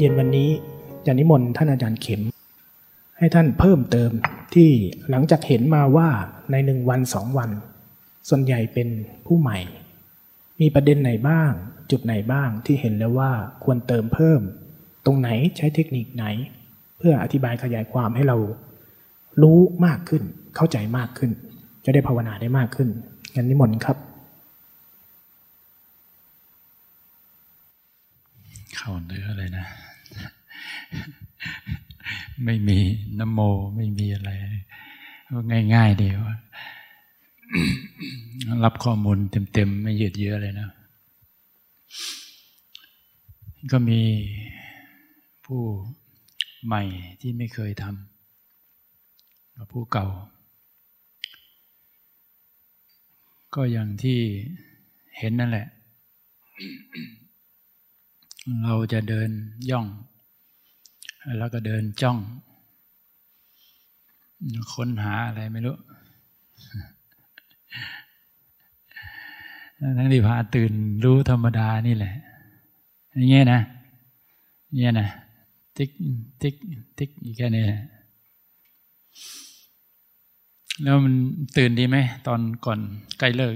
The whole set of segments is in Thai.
เย็นวันนี้จะนิมนต์ท่านอาจารย์เข็ม ให้ท่านเพิ่มเติมที่หลังจากเห็นมาว่าในหนึ่งวันสองวัน ส่วนใหญ่เป็นผู้ใหม่ มีประเด็นไหนบ้าง จุดไหนบ้างที่เห็นแล้วว่าควรเติมเพิ่ม ตรงไหนใช้เทคนิคไหน เพื่ออธิบายขยายความให้เรารู้มากขึ้นเข้าใจมากขึ้น จะได้ภาวนาได้มากขึ้นงั้นนิมนต์ครับเข้าเนื้อเลยนะ ไม่มีนโมไม่มีอะไรง่ายๆเดียวรับข้อมูลเต็มๆ ไม่ยืดเยื้อเลยนะ ก็มีผู้ใหม่ที่ไม่เคยทำกับผู้เก่า ก็อย่างที่เห็นนั่นแหละ เราจะเดินย่อง แล้วก็เดินจ้อง ค้นหาอะไรไม่รู้ทั้งที่พาตื่นรู้ธรรมดานี่แหละอย่างเงี้ยนะเงี้ยนะ ติ๊ก ติ๊ก ติ๊กอีกแค่นี้แล้วมันตื่นดีไหม ตอนก่อนใกล้เลิก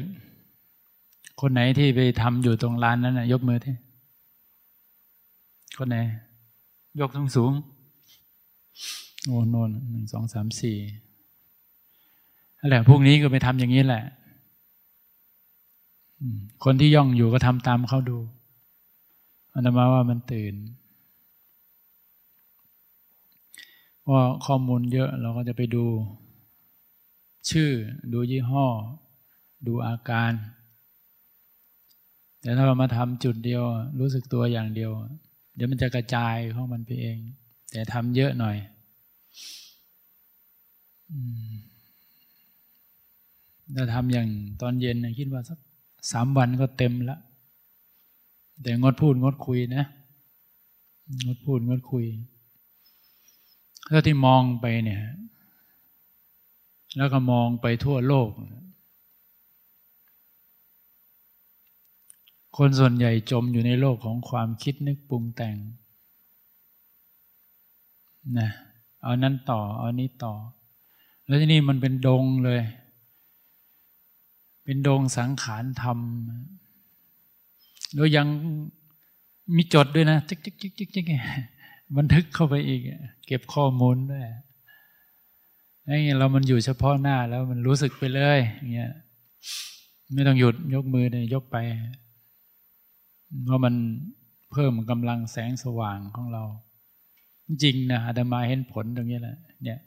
คนไหนที่ไปทำอยู่ตรงร้านนั้นนะยกมือที่คนไหน ยกสูงสูงโอ้นนหนึ่งสองสามสี่นั่นแหละพวกนี้ก็ไปทำอย่างนี้แหละคนที่ย่องอยู่ก็ทำตามเขาดูอันมาว่ามันตื่นว่าข้อมูลเยอะเราก็จะไปดู ชื่อดูยี่ห้อ ดูอาการ แต่ถ้าเรามาทำจุดเดียว รู้สึกตัวอย่างเดียว เดี๋ยวมันจะกระจายของมันไปเอง แต่ทำเยอะหน่อยถ้าทำอย่างตอนเย็นคิดว่าสักสามวันก็เต็มล้วแต่งดพูดงดคุยนะ งดพูดงดคุยถ้าที่มองไปเนี่ย แล้วก็มองไปทั่วโลก คนส่วนใหญ่จมอยู่ในโลกของความคิดนึกปรุงแต่งนะเอานั้นต่อ เอานี้ต่อ แล้วที่นี่มันเป็นดงเลย เป็นดงสังขารธรรมโดยยังมีจดด้วยนะจิกจิกจิกจิกจิกบันทึกเข้าไปอีก เก็บข้อมูลด้วยไอ้เรามันอยู่เฉพาะหน้าแล้วมันรู้สึกไปเลยอย่างเงี้ยไม่ต้องหยุดยกมือเลยยกไป เพราะมันเพิ่มกำลังแสงสว่างของเรา จริงนะอาตมาเห็นผลตรงนี้แหละเนี่ย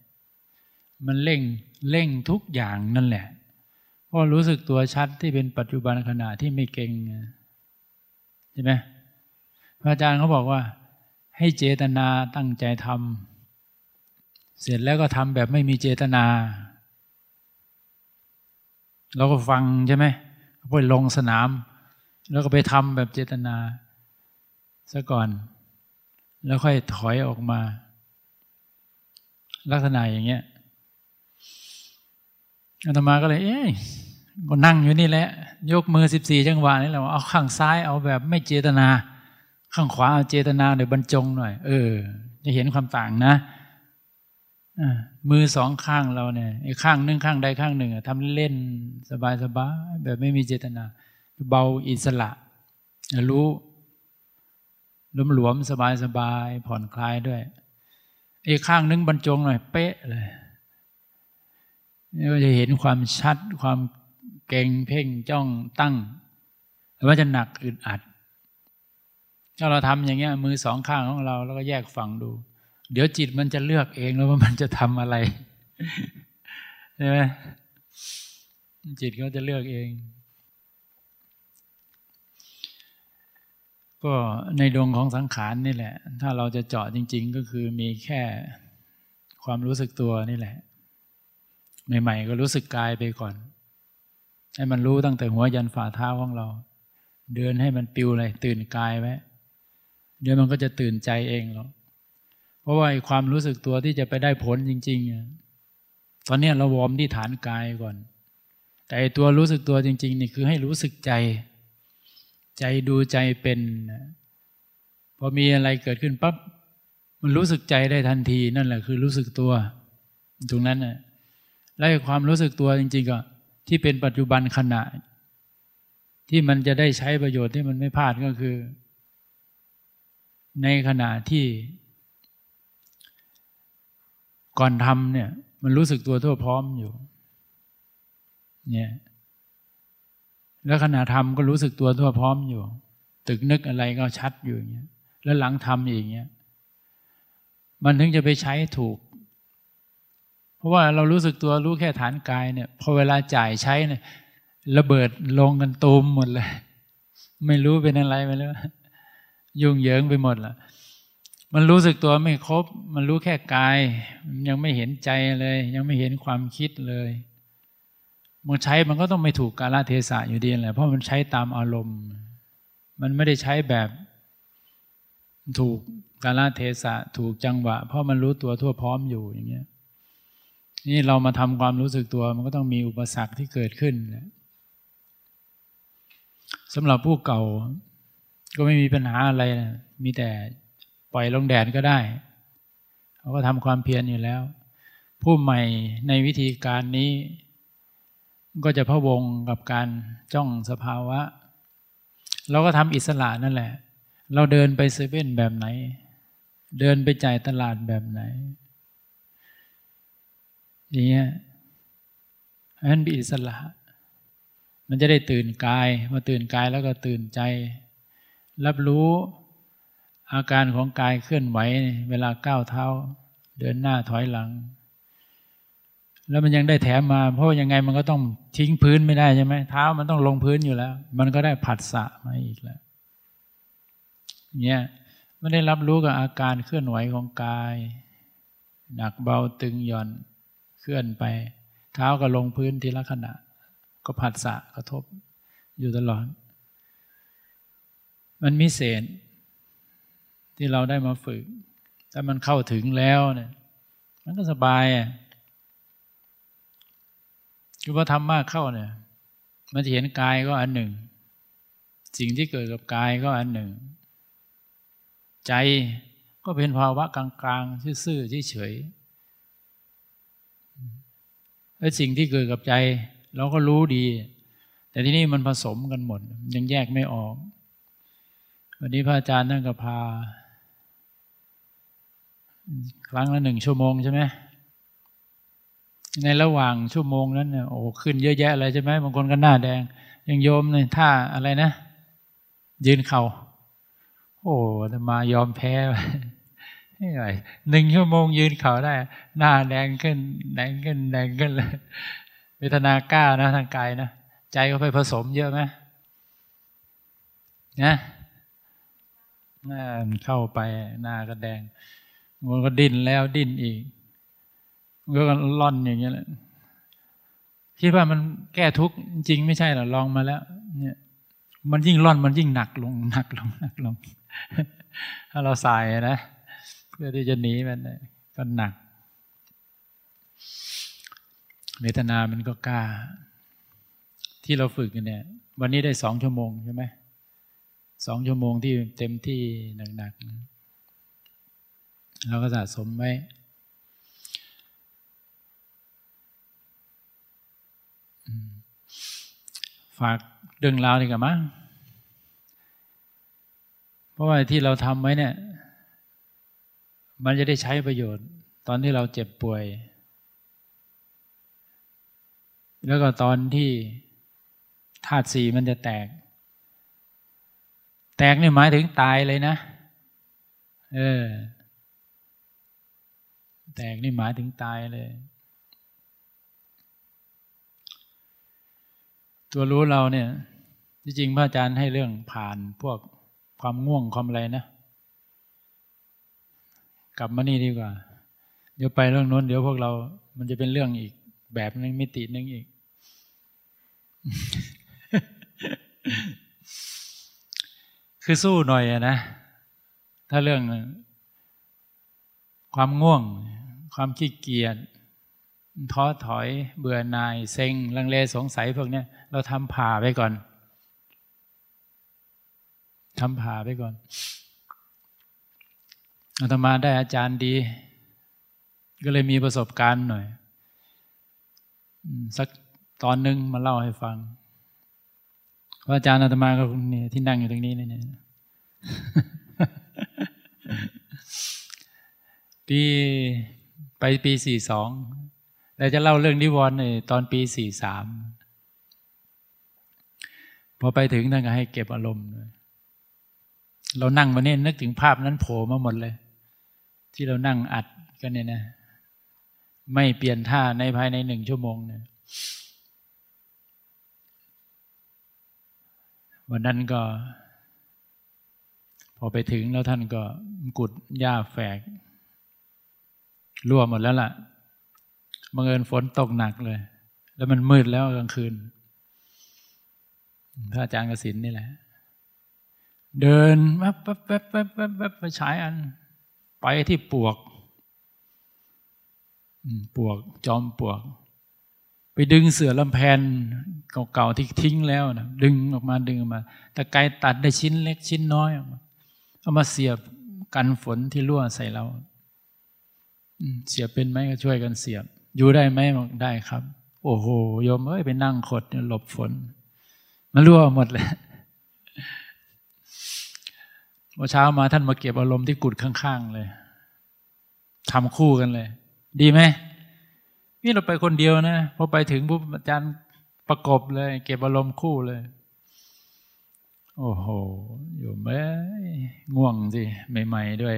มันเร่งเร่งทุกอย่างนั่นแหละเพราะรู้สึกตัวชัดที่เป็นปัจจุบันขณะที่ไม่เก่งใช่ไหมพระอาจารย์เขาบอกว่า ให้เจตนาตั้งใจทำเสร็จแล้วก็ทำแบบไม่มีเจตนา เราก็ฟังใช่ไหมไปลงสนาม แล้วก็ไปทำแบบเจตนาซะก่อน แล้วค่อยถอยออกมา ลักษณะอย่างเงี้ยอาตมาก็เลย เอ๊ะก็นั่งอยู่นี่แหละ ยกมือสิบสี่จังหวะนี่แหละเอาข้างซ้ายเอาแบบไม่เจตนา ข้างขวาเอาเจตนาเดี๋ยวบรรจงหน่อย เออ จะเห็นความต่างนะมือสองข้างเราเนี่ยไอ้ข้างนึงข้างใดข้างหนึ่งทำเล่นสบายสบายแบบไม่มีเจตนา เบาอิสระ รู้หลวมหลวมสบายสบายผ่อนคลายด้วยไอ้ข้างนึงบรรจงหน่อยเป๊ะเลยนี่ก็จะเห็นความชัดความเก่งเพ่งจ้องตั้งแต่ว่าจะหนักอึดอัด ถ้าเราทำอย่างเงี้ย มือสองข้างของเราแล้วก็แยกฝั่งดู เดี๋ยวจิตมันจะเลือกเองแล้วว่ามันจะทำอะไรใช่ไหมจิตเขาจะเลือกเอง ก็ในดวงของสังขารนี่แหละ ถ้าเราจะเจาะจริง ๆ ก็คือมีแค่ความรู้สึกตัวนี่แหละ ใหม่ ๆ ก็รู้สึกกายไปก่อน ให้มันรู้ตั้งแต่หัวยันฝ่าเท้าของเรา เดินให้มันปิวเลย ตื่นกายไว้เดี๋ยวมันก็จะตื่นใจเองหรอกเพราะว่าความรู้สึกตัวที่จะไปได้ผลจริงๆตอนนี้เราวอร์มที่ฐานกายก่อน แต่ตัวรู้สึกตัวจริง ๆ นี่คือให้รู้สึกใจ ใจดูใจเป็นพอมีอะไรเกิดขึ้นปั๊บมันรู้สึกใจได้ทันทีนั่นแหละคือรู้สึกตัว ตรงนั้นน่ะและความรู้สึกตัวจริง ๆ ก็ ที่เป็นปัจจุบันขณะ ที่มันจะได้ใช้ประโยชน์ที่มันไม่พลาดก็คือ ในขณะที่ ก่อนทำเนี่ย มันรู้สึกตัวทั่วพร้อมอยู่ เนี่ย แล้วขณะทำก็รู้สึกตัวทั่วพร้อมอยู่ ตึกนึกอะไรก็ชัดอยู่อย่างเงี้ย แล้วหลังทำอย่างเงี้ย มันถึงจะไปใช้ถูก เพราะว่าเรารู้สึกตัวรู้แค่ฐานกายเนี่ยพอเวลาจ่ายใช้เนี่ยระเบิดลงกันตูมหมดเลย ไม่รู้เป็นอะไรไปแล้วยุ่งเหยิงไปหมดละมันรู้สึกตัวไม่ครบ มันรู้แค่กาย ยังไม่เห็นใจเลย ยังไม่เห็นความคิดเลย มันใช้มันก็ต้องไม่ถูกกาลเทศะอยู่ดีแหละเพราะมันใช้ตามอารมณ์ มันไม่ได้ใช้แบบถูกกาลเทศะถูกจังหวะ เพราะมันรู้ตัวทั่วพร้อมอยู่อย่างเงี้ยนี่เรามาทำความรู้สึกตัวมันก็ต้องมีอุปสรรคที่เกิดขึ้นสำหรับผู้เก่า ก็ไม่มีปัญหาอะไรนะมีแต่ปล่อยลงแดดก็ได้เขาก็ทำความเพียรอยู่แล้ว ผู้ใหม่ในวิธีการนี้ ก็จะพะวงกับการจ้องสภาวะ เราก็ทำอิสระนั่นแหละ เราเดินไปเซเว่นแบบไหน เดินไปจ่ายตลาดแบบไหน อย่างเงี้ยอันนั้นเป็นอิสระ มันจะได้ตื่นกายมาตื่นกายแล้วก็ตื่นใจ รับรู้อาการของกายเคลื่อนไหว เวลาก้าวเท้า เดินหน้าถอยหลัง แล้วมันยังได้แถมมา เพราะยังไงมันก็ต้องทิ้งพื้นไม่ได้ใช่ไหมเท้ามันต้องลงพื้นอยู่แล้ว มันก็ได้ผัสสะมาอีกแล้วเนี่ยไม่ได้รับรู้กับอาการเคลื่อนไหวของกาย หนักเบาตึงหย่อนเคลื่อนไป เท้าก็ลงพื้นทีละขณะ ก็ผัสสะกระทบอยู่ตลอด มันมิเศษ ที่เราได้มาฝึก ถ้ามันเข้าถึงแล้วเนี่ย มันก็สบายอะ คือว่าทำมากเข้าเนี่ย มันจะเห็นกายก็อันหนึ่ง สิ่งที่เกิดกับกายก็อันหนึ่ง ใจก็เป็นภาวะกลางๆซื่อๆเฉยๆแล้วสิ่งที่เกิดกับใจ เราก็รู้ดี แต่ที่นี่มันผสมกันหมด ยังแยกไม่ออก วันนี้พระอาจารย์นั่งกับพา ครั้งละหนึ่งชั่วโมงใช่ไหม ในระหว่างชั่วโมงนั้นเนี่ยโอ้ขึ้นเยอะแยะเลยใช่ไหมบางคนก็หน้าแดง ยังโยมเนี่ยท่าอะไรนะ ยืนเขา่าโอ้มายอมแพ้ไม่ไหวหนึ่งชั่วโมงยืนเข่าได้ หน้าแดงขึ้นแดงขึ้นแดงขึ้นเลยเวทนากล้านะทางกายนะใจก็ไปผสมเยอะไหมนะหน้าเข้าไปหน้าก็แดงมันก็ดิ้นแล้วดิ้นอีก ก็ล่อนอย่างเงี้ยแหละคิดว่ามันแก้ทุกข์จริงไม่ใช่หรอลองมาแล้ว เนี่ย มันยิ่งร่อนมันยิ่งหนักลงหนักลงหนักลง ถ้าเราใส่นะเพื่อที่จะหนีมันก็หนักเวทนามันก็กล้า ที่เราฝึกกันเนี่ย วันนี้ได้สองชั่วโมงใช่ไหมสองชั่วโมงที่เต็มที่หนักๆเราก็สะสมไว้ ฝากเรื่องราวนี่กับมั้งเพราะว่าที่เราทำไว้เนี่ย มันจะได้ใช้ประโยชน์ ตอนที่เราเจ็บป่วย แล้วก็ตอนที่ธาตุสีมันจะแตก แตกนี่หมายถึงตายเลยนะ เออ แตกนี่หมายถึงตายเลย ตัวรู้เราเนี่ยจริงๆพระอาจารย์ให้เรื่องผ่านพวกความง่วงความอะไรนะ กลับมานี่ดีกว่า เดี๋ยวไปเรื่องโน้นเดี๋ยวพวกเรา มันจะเป็นเรื่องอีกแบบนึงมิตินึงอีก คือสู้หน่อยนะ ถ้าเรื่องความง่วง ความขี้เกียจ ท้อถอยเบื่อหน่ายเซ็งลังเลสงสัยพวกนี้เราทำผ่าไปก่อนทำผ่าไปก่อนอาตมาได้อาจารย์ดี ก็เลยมีประสบการณ์หน่อย สักตอนหนึ่งมาเล่าให้ฟังว่าอาจารย์อาตมาก็นี่ที่นั่งอยู่ตรงนี้นี่ปีไปปีสี่สอง เราจะเล่าเรื่องนิวรณ์ในตอนปีสี่สามพอไปถึงท่านก็ให้เก็บอารมณ์เรานั่งมาเนี่ยนึกถึงภาพนั้นโผล่มาหมดเลย ที่เรานั่งอัดกันเนี่ยนะ ไม่เปลี่ยนท่าในภายในหนึ่งชั่วโมงเนี่ยวันนั้นก็ พอไปถึงแล้วท่านก็กุดหญ้าแฝกรั่วหมดแล้วล่ะ บังเอิญฝนตกหนักเลย แล้วมันมืดแล้วกลางคืนพระอาจารย์กสินนี่แหละ เดินแวบแวบแวบแวบแวบแวบไปฉายอัน ไปที่ปวกปวกจอมปวก ไปดึงเสือลำแพนเก่าๆที่ทิ้งแล้วนะดึงออกมาดึงออกมาแต่ไกลตัดได้ชิ้นเล็กชิ้นน้อยเอามาเสียบกันฝนที่รั่วใส่เราเสียบเป็นไหมก็ช่วยกันเสียบ อยู่ได้ไหมบอกได้ครับ โอ้โหโยมเอ้ยไปนั่งขดหลบฝน มันรั่วหมดเลยเมื่อเช้ามาท่านมาเก็บอารมณ์ที่กุดข้างๆเลยทำคู่กันเลย ดีไหมนี่เราไปคนเดียวนะพอไปถึงปุ๊บอาจารย์ประกบเลย เก็บอารมณ์คู่เลย โอ้โหอยู่ไหมง่วงสิใหม่ ๆ ด้วย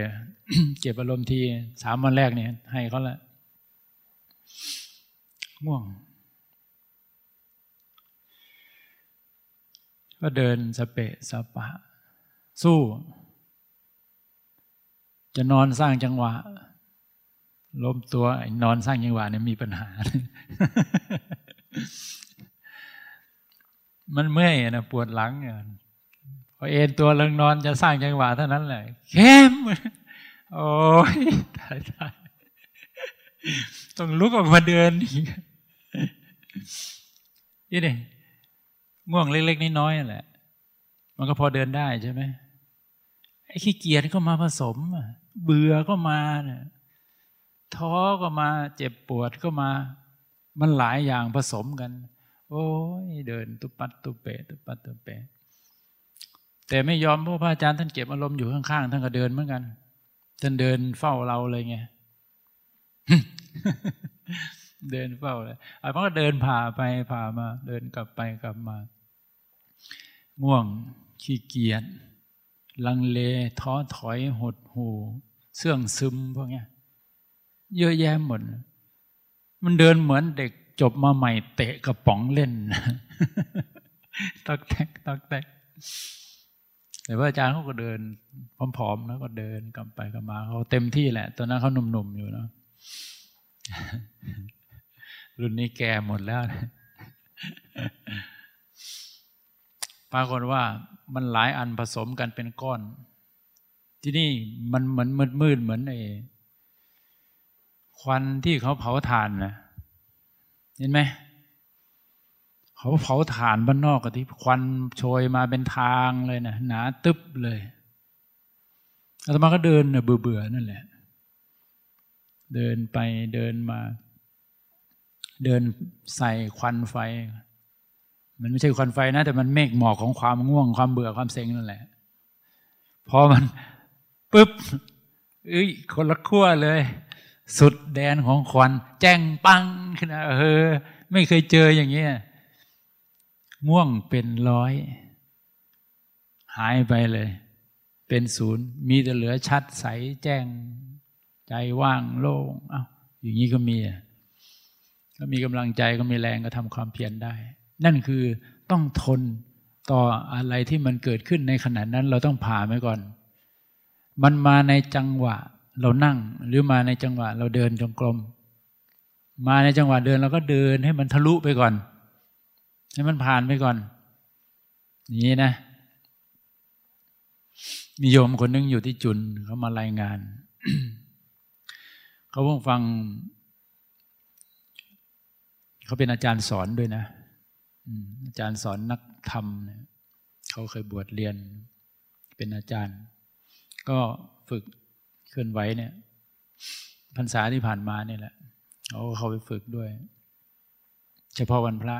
เก็บอารมณ์ทีสามวันแรกเนี่ยให้เขาละ ง่วง ก็เดินสเปะสปะ สู้ จะนอนสร้างจังหวะล้มตัวนอนสร้างจังหวะเนี่ยมีปัญหา มันเมื่อยนะปวดหลังเนี่ยพอเอ็นตัวลงนอนจะสร้างจังหวะเท่านั้นแหละเข้มโอ้ยตายตายต้องลุกออกมาเดินอีก นี่นี่ง่วงเล็ก ๆน้อยๆแหละ มันก็พอเดินได้ใช่ไหมไอ้ขี้เกียจก็มาผสม เบื่อก็มาเนี่ยท้อก็มา เจ็บปวดก็มา มันหลายอย่างผสมกัน โอ้ยเดิน ตุปัดตุเปตุปัดตุเปแต่ไม่ยอมเพราะพระอาจารย์ท่านเก็บอารมณ์อยู่ข้างๆท่านก็เดินเหมือนกันท่านเดินเฝ้าเราเลยไง เดินเฝ้าเลยไอ้พก็เดินผ่าไปผ่ามา เดินกลับไปกลับมา ง่วงขี้เกียจลังเลท้อถอยหดหูเสื่องซึมพวกเนี้ยเยอะแยะหมด มันเดินเหมือนเด็กจบมาใหม่เตะกระป๋องเล่นตักแตกตักแตกแต่ว่าอาจารย์เขาก็เดินผอมๆแล้วก็เดินกลับไปกลับมาเขาเต็มที่แหละ ตอนนั้นเขาหนุ่มๆอยู่เนาะ รุ่นนี้แก่หมดแล้วนะปรากฏว่ามันหลายอันผสมกันเป็นก้อน ที่นี่มันเหมือนมืดๆเหมือนไอ้ควันที่เขาเผาถ่านนะเห็นไหมเขาเผาถ่านบ้านนอกกับที่ควันโชยมาเป็นทางเลยนะหนาตึบเลยอาตมาก็เดินเบื่อๆนั่นแหละ เดินไปเดินมา เดินใส่ควันไฟ มันไม่ใช่ควันไฟนะ แต่มันเมฆหมอกของความง่วงความเบื่อความเซ็งนั่นแหละพอมันปุ๊บเอ้ยคนละขั้วเลย สุดแดนของควัน แจ้งปังขึ้นเออ ไม่เคยเจออย่างเงี้ยง่วงเป็นร้อย หายไปเลย เป็นศูนย์ มีแต่เหลือชัดใสแจ้ง ใจว่างโล่งอ้าวอย่างนี้ก็มี ก็มีกำลังใจก็มีแรงก็ทำความเพียรได้ นั่นคือต้องทนต่ออะไรที่มันเกิดขึ้นในขณะนั้นเราต้องผ่าไปก่อน มันมาในจังหวะเรานั่ง หรือมาในจังหวะเราเดินจงกรม มาในจังหวะเดินเราก็เดินให้มันทะลุไปก่อน ให้มันผ่านไปก่อนนี้นะ มีโยมคนนึงอยู่ที่จุนเขามารายงาน เขาเพิ่งฟัง เขาเป็นอาจารย์สอนด้วยนะอาจารย์สอนนักธรรมเขาเคยบวชเรียน เป็นอาจารย์ ก็ฝึกเคลื่อนไหวเนี่ยพรรษาที่ผ่านมาเนี่ยแหละเขาเขาไปฝึกด้วย เฉพาะวันพระ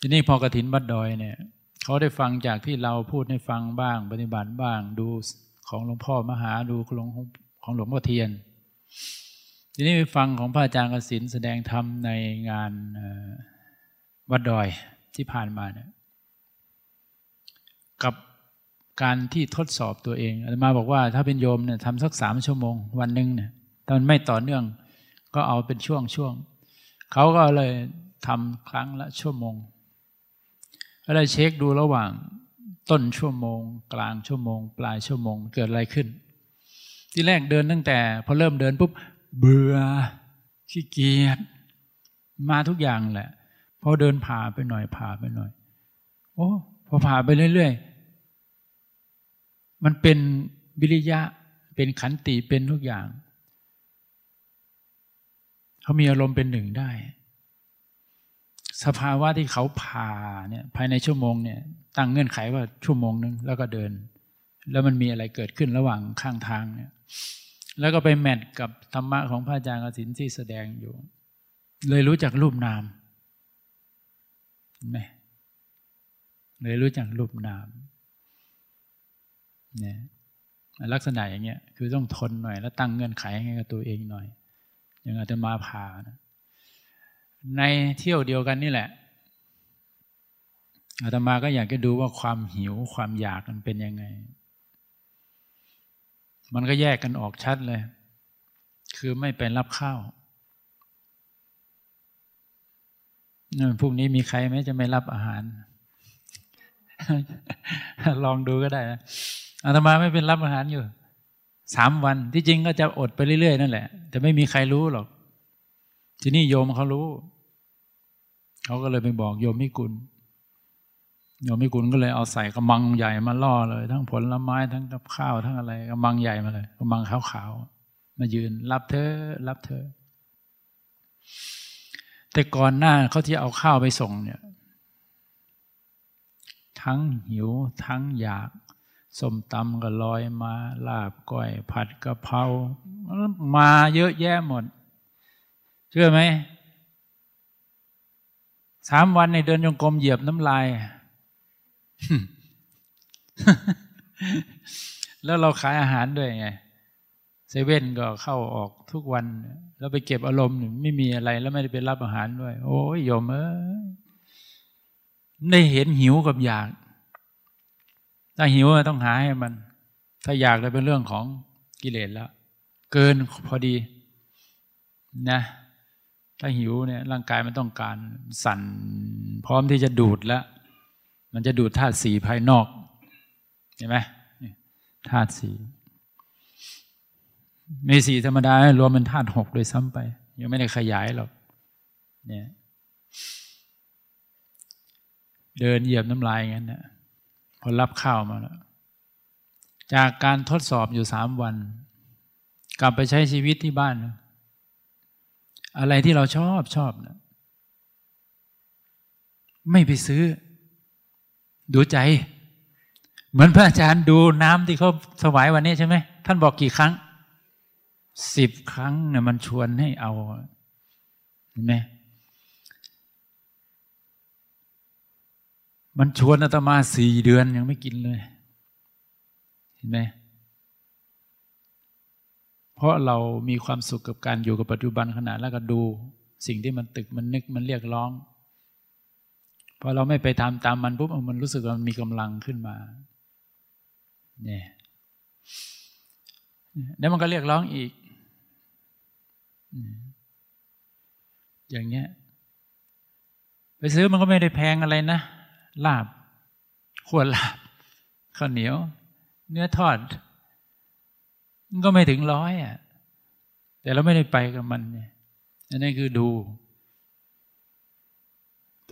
ทีนี้พอกระถินบัดดอยเนี่ยเขาได้ฟังจากที่เราพูดให้ฟังบ้าง ปฏิบัติบ้าง ดูของหลวงพ่อมหาดูของหลวงของหลวงพ่อเทียน ทีนี้ไปฟังของพระอาจารย์กสินแสดงธรรมในงานวัดดอยที่ผ่านมาเนี่ยกับการที่ทดสอบตัวเองอาตมาบอกว่าถ้าเป็นโยมเนี่ยทำสักสามชั่วโมง วันหนึ่งเนี่ยถ้ามันไม่ต่อเนื่องก็เอาเป็นช่วงช่วงเขาก็เลยทำครั้งละชั่วโมงก็เลยเช็คดูระหว่างต้นชั่วโมง กลางชั่วโมง ปลายชั่วโมง เกิดอะไรขึ้น ที่แรกเดินตั้งแต่พอเริ่มเดินปุ๊บ เบื่อขี้เกียจมาทุกอย่างแหละพอเดินผ่าไปหน่อยผ่าไปหน่อย โอ้พอผ่าไปเรื่อยๆมันเป็นวิริยะเป็นขันติเป็นทุกอย่างเขามีอารมณ์เป็นหนึ่งได้ สภาวะที่เขาผ่าเนี่ยภายในชั่วโมงเนี่ยตั้งเงื่อนไขว่าชั่วโมงนึงแล้วก็เดิน แล้วมันมีอะไรเกิดขึ้นระหว่างข้างทางเนี่ย แล้วก็ไปแมทกับธรรมะของพระอาจารย์กสินที่แสดงอยู่ เลยรู้จักรูปนามไหมเลยรู้จักรูปนามเนี่ยลักษณะอย่างเงี้ยคือต้องทนหน่อย แล้วตั้งเงื่อนไขให้กับตัวเองหน่อย อย่างอาจจะมาผ่านะในเที่ยวเดียวกันนี่แหละอาตมาก็อยากจะดูว่าความหิวความอยากมันเป็นยังไง มันก็แยกกันออกชัดเลย คือไม่ไปรับข้าวพรุ่งนี้มีใครไหมจะไม่รับอาหาร ลองดูก็ได้นะอาตมาไม่เป็นรับอาหารอยู่สามวันที่จริงก็จะอดไปเรื่อยๆนั่นแหละ แต่ไม่มีใครรู้หรอก ที่นี้โยมเขารู้ เขาก็เลยไปบอกโยมมิกุล โยมมิกุลก็เลยเอาใส่กระมังใหญ่มาล่อเลย ทั้งผลไม้ทั้งกับข้าวทั้งอะไรกระมังใหญ่มาเลยกระมังขาวๆมายืน รับเธอรับเธอ แต่ก่อนหน้าเขาที่เอาข้าวไปส่งเนี่ย ทั้งหิวทั้งอยากส้มตำก็ลอยมาลาบก้อย ผัดกะเพรามาเยอะแยะหมด เชื่อไหมสามวันในเดินยงกรมเหยียบน้ำลาย แล้วเราขายอาหารด้วยไงเซเว่นก็เข้าออกทุกวัน แล้วไปเก็บอารมณ์ไม่มีอะไร แล้วไม่ได้ไปรับอาหารด้วย โอ้ยโยมเอ้ยได้เห็นหิวกับอยาก ถ้าหิวต้องหาให้มัน ถ้าอยากเลยเป็นเรื่องของกิเลสแล้ว เกินพอดีนะ ถ้าหิวเนี่ยร่างกายมันต้องการสั่นพร้อมที่จะดูดแล้ว มันจะดูดธาตุสีภายนอกเห็นไหมธาตุสีมีสีธรรมดารวมเป็นธาตุหกโดยซ้ำไป ยังไม่ได้ขยายหรอกเนี่ยเดินเหยียบน้ำลายงั้นนะพอรับข้าวมาแล้วจากการทดสอบอยู่สามวัน กลับไปใช้ชีวิตที่บ้าน อะไรที่เราชอบชอบนะไม่ไปซื้อ ดูใจ เหมือนพระอาจารย์ดูน้ำที่เขาถวายวันนี้ใช่ไหมท่านบอกกี่ครั้งสิบครั้งเนี่ยมันชวนให้เอาเห็นไหมมันชวนอาตมาสี่เดือนยังไม่กินเลย เห็นไหมเพราะเรามีความสุขกับการอยู่กับปัจจุบันขณะแล้วก็ดู สิ่งที่มันตึกมันนึกมันเรียกร้อง พอเราไม่ไปทำตามมันปุ๊บมันรู้สึกว่ามันมีกำลังขึ้นมาเนี่ยแล้วมันก็เรียกร้องอีก อย่างเงี้ย ไปซื้อมันก็ไม่ได้แพงอะไรนะ ลาบขวดลาบข้าวเหนียว เนื้อทอด มันก็ไม่ถึงร้อยอะ แต่เราไม่ได้ไปกับมันเนี่ยอันนี้คือดู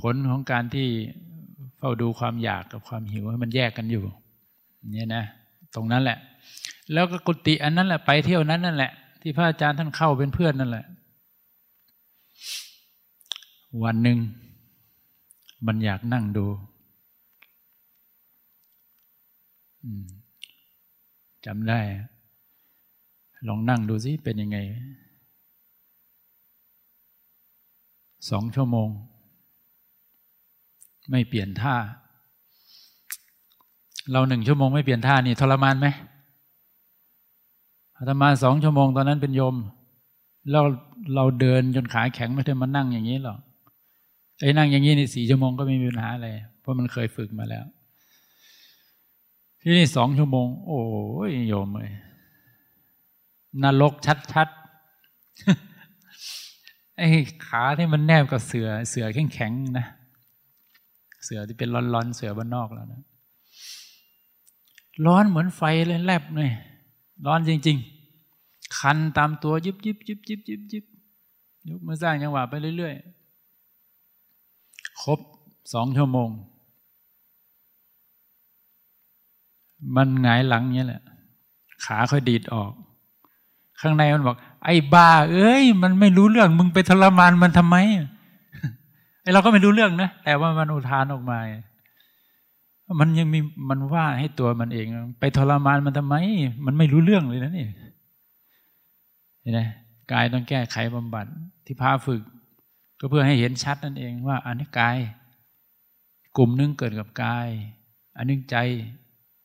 ผลของการที่เฝ้าดูความอยากกับความหิวให้มันแยกกันอยู่เนี่ยนะ ตรงนั้นแหละ แล้วก็กุฏิอันนั้นแหละไปเที่ยวนั้นนั่นแหละ ที่พระอาจารย์ท่านเข้าเป็นเพื่อนนั่นแหละ วันหนึ่งมันอยากนั่งดูจำได้ ลองนั่งดูสิเป็นยังไง สองชั่วโมง ไม่เปลี่ยนท่า เราหนึ่งชั่วโมงไม่เปลี่ยนท่านี่ทรมานไหมอาตมาสองชั่วโมงตอนนั้นเป็นโยมเราเราเดินจนขาแข็งไม่ได้มานั่งอย่างนี้หรอกไอ้นั่งอย่างนี้ในสี่ชั่วโมงก็ไม่มีปัญหาอะไรเพราะมันเคยฝึกมาแล้ว ที่นี่สองชั่วโมง โอ้ยโยมเลยนรกชัดๆไอ้ขาที่มันแนบกับเสือเสือแข็งๆนะ เสือที่เป็นร้อนๆ เสือบ้านนอกแล้วนะร้อนเหมือนไฟเลยแลบเลยร้อนจริง ๆ คันตามตัวยิบยิบยิบยิบยิบยิบยกมือสร้างจังหวะไปเรื่อยๆ ครบสองชั่วโมง มันหงายหลังเนี้ยแหละ ขาค่อยดีดออก ข้างในมันบอก ไอ้บ้า เอ้ย มันไม่รู้เรื่องมึงไปทรมานมันทำไม ไอเราก็ไม่รู้เรื่องนะ แต่ว่ามันอุทานออกมา มันยังมีมันว่าให้ตัวมันเอง ไปทรมานมันทำไม มันไม่รู้เรื่องเลยนะนี่เห็นไหมกายต้องแก้ไขบำบัดที่พาฝึก ก็เพื่อให้เห็นชัดนั่นเองว่า อันนี้กาย กลุ่มนึงเกิดกับกาย อันนึงใจ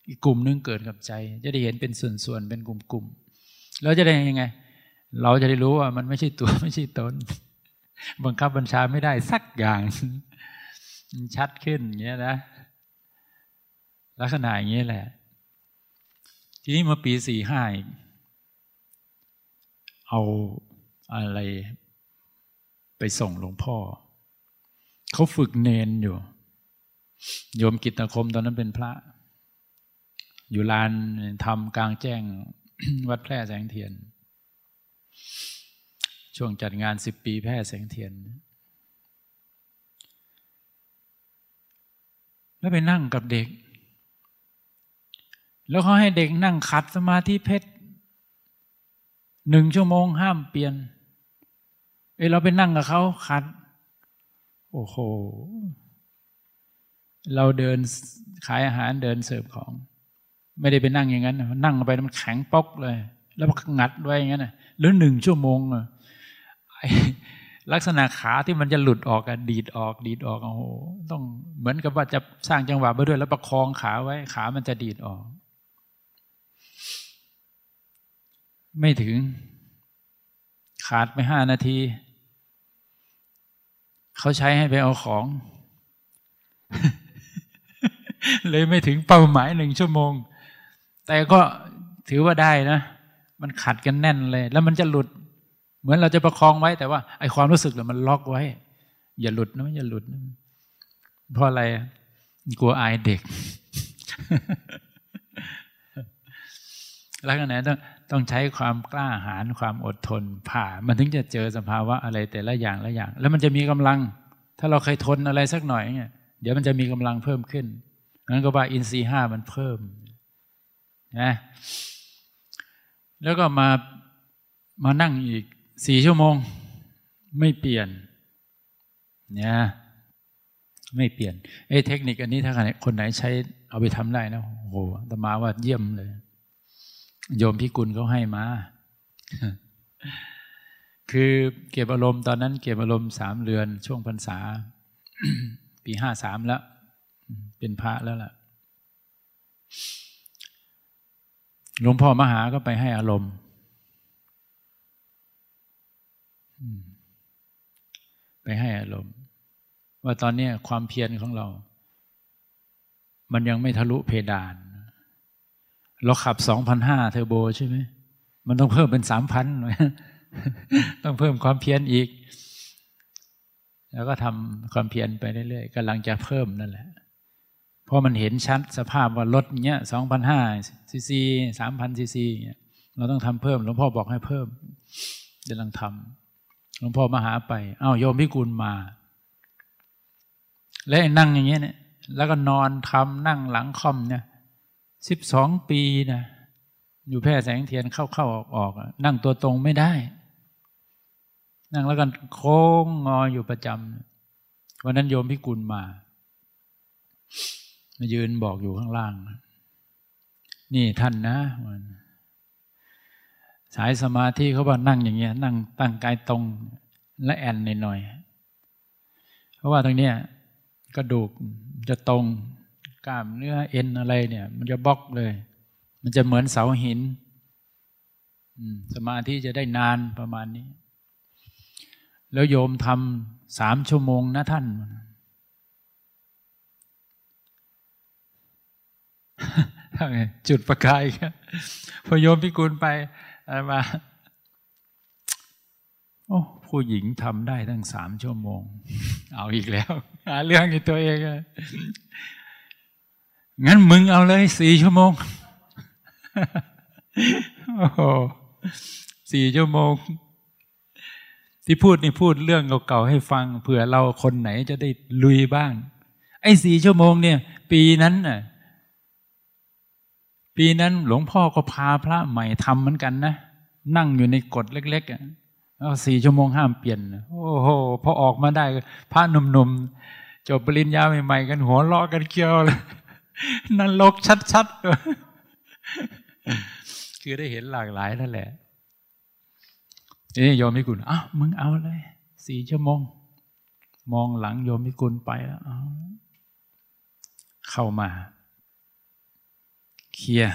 อีกกลุ่มนึงเกิดกับใจ จะได้เห็นเป็นส่วนๆเป็นกลุ่มๆแล้วจะได้ยังไง เราจะได้รู้ว่ามันไม่ใช่ตัวไม่ใช่ตน บังคับบัญชาไม่ได้สักอย่าง ชัดขึ้นอย่างเงี้ยนะ ลักษณะอย่างนี้แหละ ทีนี้มาปีสี่ห้าเอาอะไรไปส่งหลวงพ่อ เขาฝึกเนนอยู่ โยมกิตคมตอนนั้นเป็นพระ อยู่ลานทำกลางแจ้งวัดแพร่แสงเทียน ช่วงจัดงานสิบปีแพร่แสงเทียน แล้วไปนั่งกับเด็ก แล้วเขาให้เด็กนั่งขัดสมาธิเพชรหนึ่งชั่วโมงห้ามเปลี่ยน เอ้เราไปนั่งกับเขาขัด โอ้โห เราเดินขายอาหารเดินเสิร์ฟของ ไม่ได้ไปนั่งอย่างนั้น นั่งไปมันแข็งปอกเลย แล้วมันงัดไว้อย่างนั้นแล้วหนึ่งชั่วโมง ลักษณะขาที่มันจะหลุดออกกันดีดออก ดีดออกโอ้โหต้องเหมือนกับว่าจะสร้างจังหวะไปด้วย แล้วประคองขาไว้ขามันจะดีดออก ไม่ถึง ขาดไปห้านาที เขาใช้ให้ไปเอาของ เลยไม่ถึงเป้าหมายหนึ่งชั่วโมง แต่ก็ถือว่าได้นะ มันขัดกันแน่นเลย แล้วมันจะหลุด เหมือนเราจะประคองไว้แต่ว่าไอความรู้สึกเนี่ยมันล็อกไว้ อย่าหลุดนะอย่าหลุดนะเพราะอะไรกลัวอายเด็กแล้วก็ไหนต้องต้องใช้ความกล้าหาญความอดทน ผ่า มันถึงจะเจอสภาวะอะไรแต่ละอย่างละอย่าง แล้วมันจะมีกำลัง ถ้าเราเคยทนอะไรสักหน่อยเนี่ยเดี๋ยวมันจะมีกำลังเพิ่มขึ้นงั้นก็ว่าอินทรีห้ามันเพิ่มนะแล้วก็มามานั่งอีก สี่ชั่วโมง ไม่เปลี่ยนเนี่ยไม่เปลี่ยนไอ้เทคนิคอันนี้ถ้าคนไหนใช้เอาไปทำได้นะโอ้โหตมาว่าเยี่ยมเลย โยมพิกุลเขาให้มา คือเก็บอารมณ์ตอนนั้น เก็บอารมณ์สามเรือนช่วงพรรษา ปีห้าสามแล้ว เป็นพระแล้วล่ะหลวงพ่อมหาก็ไปให้อารมณ์ ไปให้อารมณ์ ว่าตอนนี้ความเพียรของเรา มันยังไม่ทะลุเพดาน เราขับสองพันห้าเทอร์โบใช่ไหม มันต้องเพิ่มเป็นสามพันต้องเพิ่มความเพียรอีก แล้วก็ทำความเพียรไปเรื่อยๆกำลังจะเพิ่มนั่นแหละเพราะมันเห็นชัดสภาพว่ารถเนี้ยสองพันห้าซีซีสามพันซีซีเนี้ยเราต้องทำเพิ่มหลวงพ่อบอกให้เพิ่มกำลังทำ หลวงพ่อมาหาไป เอ้าโยมพิกุลมา แล้วนั่งอย่างเงี้ยเนี่ยแล้วก็นอนทำนั่งหลังคอมเนี่ยสิบสองปีนะอยู่แพร่แสงเทียนเข้าเข้าออกออกนั่งตัวตรงไม่ได้ นั่งแล้วกันโค้งงออยู่ประจำวันนั้นโยมพิกุลมา มายืนบอกอยู่ข้างล่าง นี่ท่านนะ สายสมาธิเขาบอกนั่งอย่างเงี้ย นั่งตั้งกายตรงและแอนหน่อยๆเพราะว่าตรงเนี้ยกระดูกจะตรงกล้ามเนื้อเอ็นอะไรเนี่ย มันจะบล็อกเลย มันจะเหมือนเสาหินสมาธิจะได้นานประมาณนี้ แล้วโยมทำสามชั่วโมงนะท่านจุดประกายครับพอโยมพิกุลไป อะไรมาโอ้ผู้หญิงทำได้ตั้งสามชั่วโมง เอาอีกแล้วหาเรื่องในตัวเองงั้นมึงเอาเลยสี่ชั่วโมงโอ้โหสี่ชั่วโมง ที่พูดนี่พูดเรื่องเก่าๆให้ฟังเผื่อเราคนไหนจะได้ลุยบ้าง ไอ้สี่ชั่วโมงเนี่ย ปีนั้นน่ะ ปีนั้นหลวงพ่อก็พาพระใหม่ทำเหมือนกันนะ นั่งอยู่ในกฎเล็กๆอะแล้วสี่ชั่วโมงห้ามเปลี่ยน โอ้โหพอออกมาได้ พระหนุ่มๆจบปริญญาใหม่ๆกันหัวเราะกันเกี่ยวเลยนั่นลกชัดๆคือได้เห็นหลากหลายนั่นแหละนี่โยมมิกุลอ้าวมึงเอาเลยสี่ชั่วโมง มองหลังโยมมิกุลไปแล้วเข้ามา เคลีย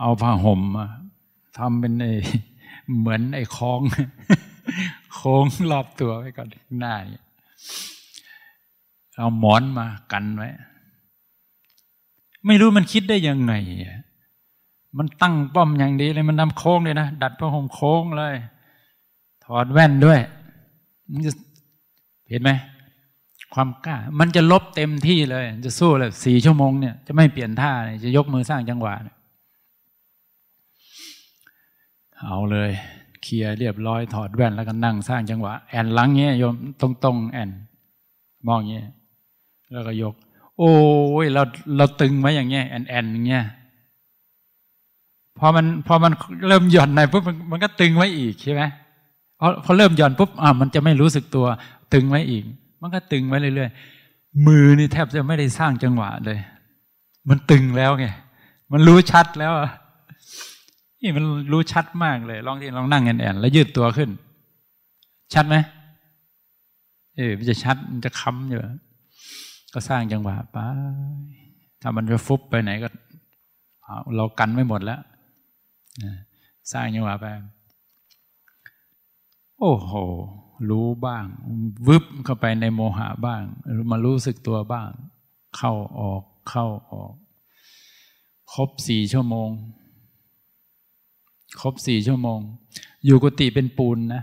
เอาผ้าห่มมาทำเป็นไอเหมือนไอ้คล้องโค้งรอบตัวไว้ก่อนหน้าเอาหมอนมากันไว้ ไม่รู้มันคิดได้ยังไง มันตั้งป้อมอย่างดีเลยมันนำโค้งเลยนะดัดผ้าห่มโค้งเลย ถอดแว่นด้วยมันจะเห็นไหม ความกล้า มันจะลบเต็มที่เลย จะสู้เลยสี่ชั่วโมงเนี่ยจะไม่เปลี่ยนท่าจะยกมือสร้างจังหวะเอาเลย เคลียร์เรียบร้อยถอดแว่นแล้วก็นั่งสร้างจังหวะ แอนหลังเงี้ยโยมตรงตรงแอนมองเงี้ยแล้วก็ยก โอ้ยเราเราตึงไว้อย่างเงี้ยแอนแอนอย่างเงี้ยพอมันพอมันเริ่มหย่อนในปุ๊บมันก็ตึงไว้อีกใช่ไหมพอพอเริ่มหย่อนปุ๊บอ่ามันจะไม่รู้สึกตัวตึงไว้อีก มันก็ตึงไว้เรื่อยๆ มือนี่แทบจะไม่ได้สร้างจังหวะเลย มันตึงแล้วไง มันรู้ชัดแล้วนี่มันรู้ชัดมากเลย ลองที่ลองนั่งแอนๆแล้วยืดตัวขึ้น ชัดไหมเออมันจะชัดมันจะค้ำอยู่ก็สร้างจังหวะไปถ้ามันจะฟุบไปไหนก็เรากันไม่หมดแล้วสร้างจังหวะไป โอ้โห รู้บ้าง วึบเข้าไปในโมหะบ้าง มารู้สึกตัวบ้าง เข้าออกเข้าออก ครบสี่ชั่วโมง ครบสี่ชั่วโมง อยู่กุฏิเป็นปูนนะ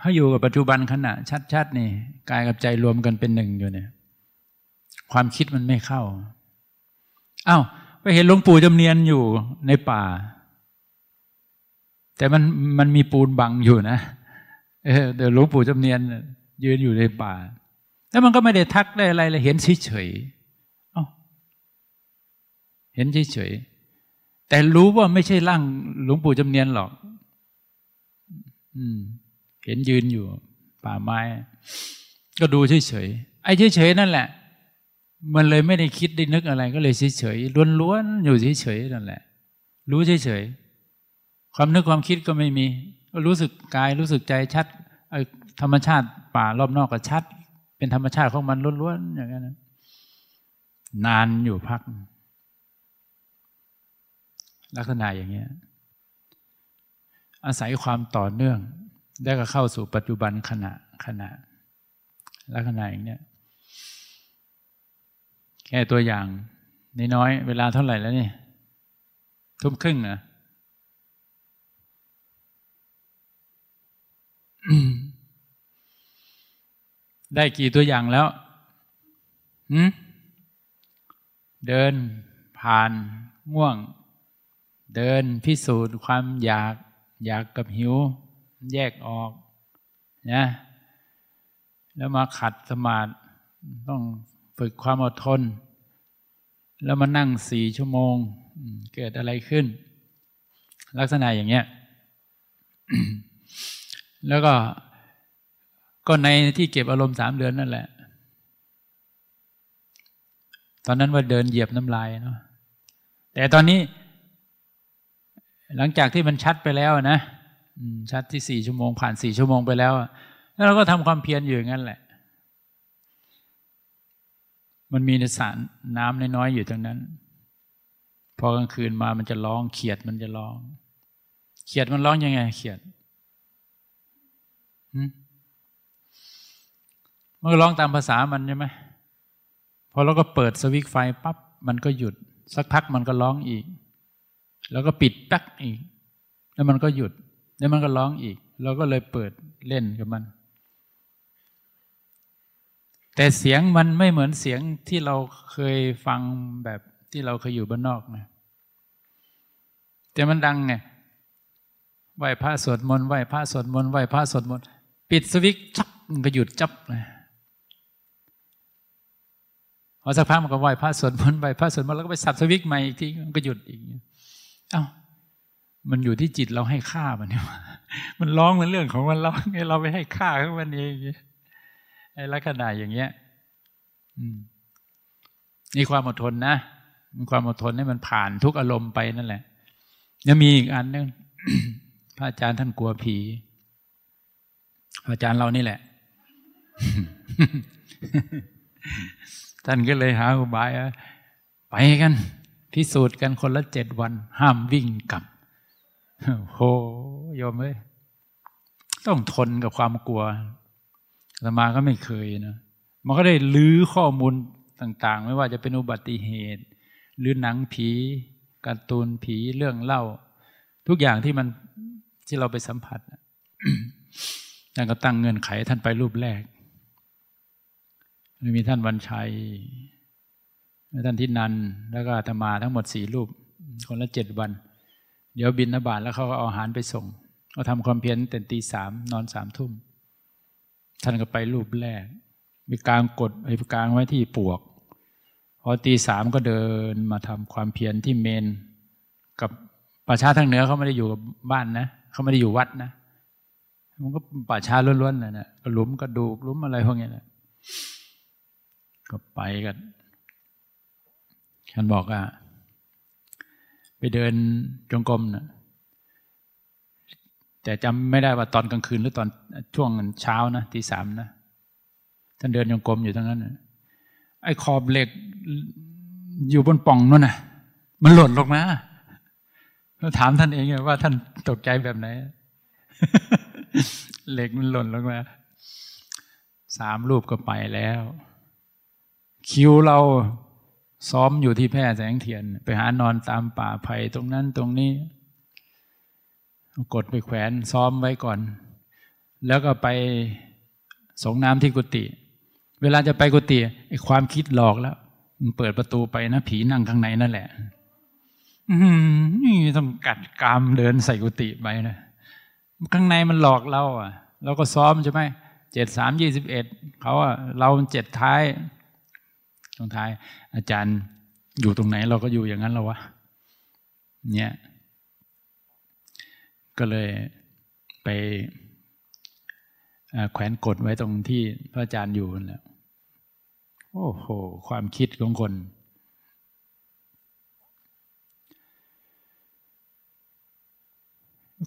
ถ้าอยู่กับปัจจุบันขณะ ชัดๆนี่กายกับใจรวมกันเป็นหนึ่งอยู่เนี่ย ความคิดมันไม่เข้าอา้าวไปเห็นหลวงปู่จำเนียนอยู่ในป่า แต่มันมันมีปูนบังอยู่นะ เดี๋ยวหลวงปู่จำเนียนยืนอยู่ในป่า แล้วมันก็ไม่ได้ทักได้อะไรเลยเห็นเฉยเห็นเฉยๆแต่รู้ว่าไม่ใช่ร่างหลวงปู่จำเนียนหรอกอืมเห็นยืนอยู่ ป่าไม้ ก็ดูเฉยๆไอ้เฉยๆนั่นแหละ มันเลยไม่ได้คิดได้นึกอะไร ก็เลยเฉยๆล้วนๆอยู่เฉยๆนั่นแหละ รู้เฉยๆความนึกความคิดก็ไม่มี รู้สึกกายรู้สึกใจชัดธรรมชาติป่ารอบนอกก็ชัด เป็นธรรมชาติของมันล้วนๆอย่างนั้นนานอยู่พัก ลักษณะอย่างเงี้ย อาศัยความต่อเนื่อง ได้ก็เข้าสู่ปัจจุบันขณะขณะ ลักษณะอย่างเนี้ยแค่ตัวอย่างน้อยเวลาเท่าไหร่แล้วนี่ทุ่มครึ่งนะ ได้กี่ตัวอย่างแล้วหืมเดินผ่านง่วง เดินพิสูจน์ความอยาก อยากกับหิว แยกออกนะแล้วมาขัดสมาธิต้องฝึกความอดทน แล้วมานั่งสี่ชั่วโมง เกิดอะไรขึ้น ลักษณะอย่างเงี้ยแล้วก็ ก็ในที่เก็บอารมณ์สามเดือนนั่นแหละ ตอนนั้นว่าเดินเหยียบน้ำลายเนาะแต่ตอนนี้ หลังจากที่มันชัดไปแล้วนะชัดที่สี่ชั่วโมงผ่านสี่ชั่วโมงไปแล้วแล้วเราก็ทำความเพียรอยู่อย่างนั้นแหละ มันมีในสารน้ำน้อยๆอยู่ตรงนั้น พอกลางคืนมามันจะร้องเขียดมันจะร้อง เขียดมันร้องยังไง เขียด มันก็ร้องตามภาษามันใช่ไหมพอเราก็เปิดสวิตไฟปั๊บมันก็หยุด สักพักมันก็ร้องอีก แล้วก็ปิดปักอีก แล้วมันก็หยุด แล้วมันก็ร้องอีก เราก็เลยเปิดเล่นกับมัน แต่เสียงมันไม่เหมือนเสียงที่เราเคยฟังแบบที่เราเคยอยู่บ้านนอกนะแต่มันดังไงไหวพระสวดมนต์ไหวพระสวดมนต์ไหวพระสวดมนต์ปิดสวิตจับมันก็หยุดจับเลย พอสักพักมันก็ไหวพระสวดมนต์ไหวพระสวดมนต์แล้วก็ไปสับสวิตใหม่อีกทีมันก็หยุดอีกเอ้ามันอยู่ที่จิตเราให้ค่ามันเนี่ยมันร้องมันเรื่องของมันร้องไงเราไปให้ค่าของมันเองไอ้ลักษณะอย่างเงี้ยนี่ความอดทนนะมีความอดทนให้มันผ่านทุกอารมณ์ไปนั่นแหละยังมีอีกอันนึงพระอาจารย์ท่านกลัวผีพระอาจารย์เรานี่แหละ ท่านก็เลยหาอุบายไปกัน พิสูจน์กันคนละเจ็ดวัน ห้ามวิ่งกลับโหยอมเลยต้องทนกับความกลัวธรรมาก็ไม่เคยนะมันก็ได้ลื้อข้อมูลต่าง ๆ ไม่ว่าจะเป็นอุบัติเหตุ หรือหนังผีการ์ตูนผีเรื่องเล่า ทุกอย่างที่มันที่เราไปสัมผัสท่านก็ตั้งเงื่อนไขท่านไปรูปแรก มีท่านวันชัย ท่านทินัน แล้วก็ธรรมาทั้งหมดสี่รูป คนละเจ็ดวัน เดี๋ยวบินนบาตแล้วเขาก็เอาอาหารไปส่งเขาทำความเพียรแต่ตีสามนอนสามทุ่ม ท่านก็ไปรูปแรก มีกลางกดไอ้กลางไว้ที่ปวก พอตีสามก็เดินมาทำความเพียรที่เมน กับประชาทางเหนือเขาไม่ได้อยู่กับบ้านนะเขาไม่ได้อยู่วัดนะมันก็ป่าชาล้วนๆเลยนะหลุมกระดูกหลุมอะไรพวกนี้นะ ก็ไปกันฉันบอกว่าไปเดินจงกรมนะแต่จำไม่ได้ว่าตอนกลางคืนหรือตอนช่วงเช้านะตีสามนะท่านเดินจงกรมอยู่ตรงนั้นนะไอ้ขอบเหล็กอยู่บนป่องนั่นนะมันหล่นลงมาถามท่านเองว่าท่านตกใจแบบไหน เหล็กมันหล่นลงมาสามรูปก็ไปแล้ว คิวเราซ้อมอยู่ที่แพร่แสงเทียน ไปหานอนตามป่าไผ่ตรงนั้นตรงนี้ กดไปแขวนซ้อมไว้ก่อน แล้วก็ไปสงน้ำที่กุฏิเวลาจะไปกุฏิไอ้ความคิดหลอกแล้วมันเปิดประตูไปนะผีนั่งข้างในนั่นแหละนี่ต้องกัดกามเดินใส่กุฏิไปนะข้างในมันหลอกเราอะเราก็ซ้อมใช่ไหมเจ็ดสามยี่สิบเอ็ดเขาอะเราเจ็ดท้าย ตรงท้าย อาจารย์อยู่ตรงไหนเราก็อยู่อย่างนั้นแล้ววะเนี่ยก็เลยไปแขวนกดไว้ตรงที่พระอาจารย์อยู่แล้วโอ้โห ความคิดของคน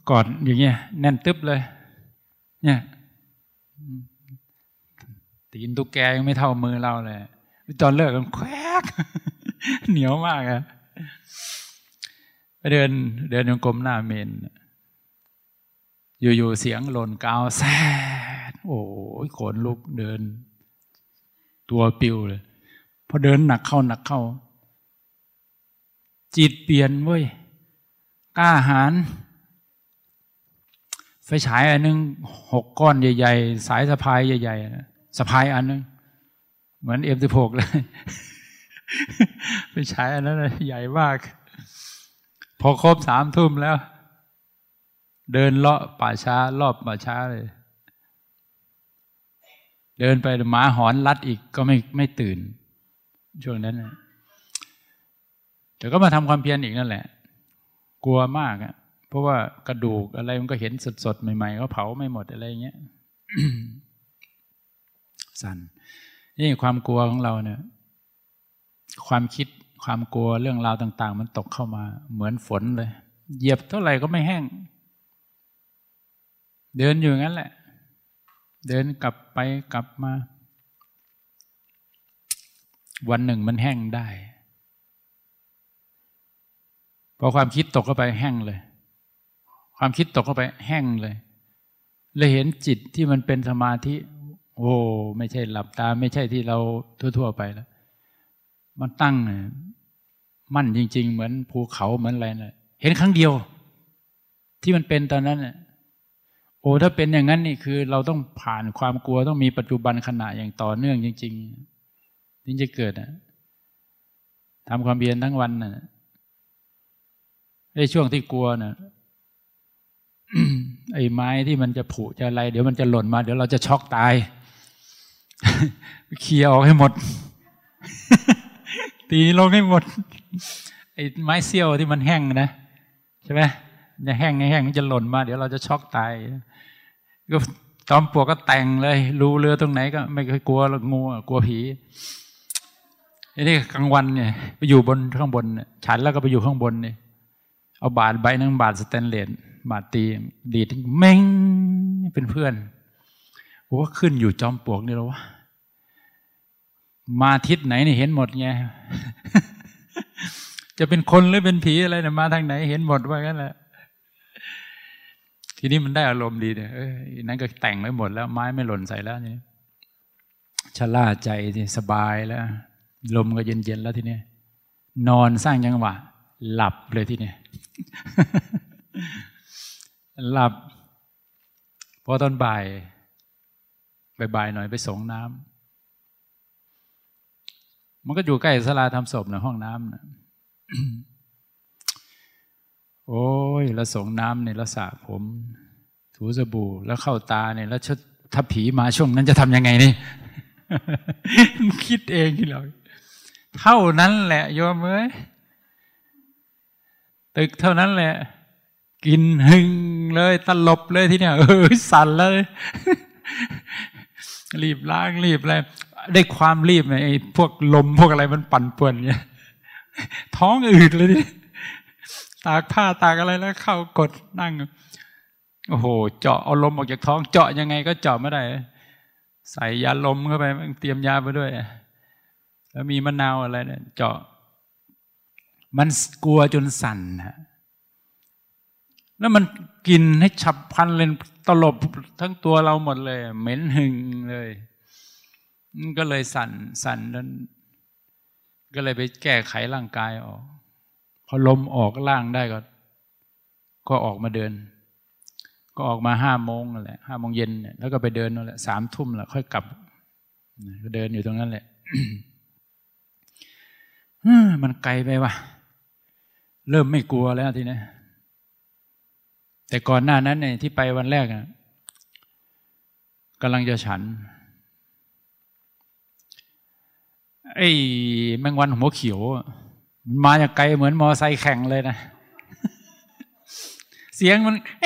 กอดอย่างเงี้ยแน่นตึ๊บเลย เนี่ยตีนตุ๊กแกยังไม่เท่ามือเราเลย ตอนเลิกกันแควกเหนียวมากอะไปเดิน เดินยงกลมหน้าเมน อยู่ๆเสียงหล่นกาวแซ่โอ้ยขนลุกเดิน ตัวปิวเลยพอเดินหนักเข้าหนักเข้า จิตเปลี่ยนเว้ยกล้าหาญไฟฉายอันนึงหกก้อนใหญ่ ๆ สายสะพายใหญ่ๆสะพายอันนึง เหมือนเอ็มสิบหกเลยไฟฉายอันนั้นใหญ่มาก พอครบสามทุ่มแล้ว เดินเลาะป่าช้ารอบป่าช้าเลย เดินไปหมาหอนรัดอีกก็ไม่ไม่ตื่น ช่วงนั้นแต่ก็มาทำความเพียรอีกนั่นแหละ กลัวมากอะเพราะว่ากระดูกอะไรมันก็เห็นสดๆ ใหม่ๆเขาเผาไม่หมดอะไรเงี้ยสั่น นี่ความกลัวของเราเนี่ย ความคิดความกลัวเรื่องราวต่าง ๆ มันตกเข้ามา เหมือนฝนเลย เหยียบเท่าไหร่ก็ไม่แห้ง เดินอยู่งั้นแหละ เดินกลับไปกลับมา วันหนึ่งมันแห้งได้พอความคิดตกเข้าไปแห้งเลย ความคิดตกเข้าไปแห้งเลยเลยเห็นจิตที่มันเป็นสมาธิ โอ้ไม่ใช่หลับตา ไม่ใช่ที่เราทั่ว ๆ ไปแล้ว มันตั้งมั่นจริง ๆ เหมือนภูเขาเหมือนอะไรนะ่ะเห็นครั้งเดียว ที่มันเป็นตอนนั้นน่โอ้ถ้าเป็นอย่างนั้นนี่คือ เราต้องผ่านความกลัวต้องมีปัจจุบันขณะอย่างต่อเนื่องจริงๆถึงจะเกิดนะทำความเพียรทั้งวันนะ่ะไอ้ช่วงที่กลัวนะ่ะไอ้ไม้ที่มันจะผุจะอะไร เดี๋ยวมันจะหล่นมา เดี๋ยวเราจะช็อกตาย เคลียร์ออกให้หมด ตีลงให้หมด ไอ้ไม้เสี้ยวที่มันแห้งนะใช่ไหมจะแห้งไงแห้งมันจะหล่นมา เดี๋ยวเราจะช็อกตายก็ตอมปวกก็แต่งเลย รูเรือตรงไหนก็ไม่เคยกลัวงูกลัวผีไอ้นี่กลางวันเนี่ยไปอยู่บนข้างบนฉันแล้วก็ไปอยู่ข้างบนเนี่ยเอาบาดใบนึงบาดสแตนเลสบาดตีดีดเม้งเป็นเพื่อนโอ้ขึ้นอยู่จอมปลวกนี่แล้ววะ มาทิศไหนนี่เห็นหมดไง จะเป็นคนหรือเป็นผีอะไรนะมาทางไหนเห็นหมดว่างั้นแหละ ทีนี้มันได้อารมณ์ดีเนี่ยนั้นก็แต่งไว้หมดแล้วไม้ไม่หล่นใส่แล้วนี่ชะล่าใจที่สบายแล้ว ลมก็เย็นๆแล้วทีนี้นอนสร้างจังหวะ หลับเลยทีนี้หลับ พอตอนบ่ายบ่ายหน่อยไปส่งน้ำ มันก็อยู่ใกล้สลาทำศพนะห้องน้ำนะโอ้ยแล้วส่งน้ำเนี่ยแล้วสระผม ถูสบู่แล้วเข้าตาเนี่ยแล้วถ้าผีมาช่วงนั้นจะทำยังไงนี่คิดเองที่เราเท่านั้นแหละโยมเอ้ยตึกเท่านั้นแหละ กินหึงเลยตลบเลยที่เนี่ย เออสั่นเลยรีบล้างรีบอะไร ได้ความรีบไอ้พวกลมพวกอะไรมันปั่นป่วนเนี่ยท้องอืดเลยดิตากผ้าตากอะไรแล้ว เข้ากดนั่ง โอ้โห เจาะเอาลมออกจากท้อง เจาะยังไงก็เจาะไม่ได้ ใส่ยาลมเข้าไปเตรียมยาไปด้วย แล้วมีมะนาวอะไรเนี่ย เจาะ มันกลัวจนสั่นฮะแล้วมันกินให้ฉับพันเลยตลบทั้งตัวเราหมดเลย เหม็นหึงเลย ก็เลยสั่นสั่นนั้นก็เลยไปแก้ไขร่างกายออก พอลมออกล่างได้ก็ ก็ออกมาเดิน ก็ออกมาห้าโมงนั่นแหละห้าโมงเย็นเนี่ยแล้วก็ไปเดินนั่นแหละสามทุ่มแล้วค่อยกลับก็เดินอยู่ตรงนั้นแหละมันไกลไปวะเริ่มไม่กลัวแล้วทีนี้แต่ก่อนหน้านั้นเนี่ยที่ไปวันแรกอะกำลังจะฉัน ไอ้แมงวันหัวเขียวมันมาจากไกลเหมือนมอไซค์แข่งเลยนะ เสียงมันแอ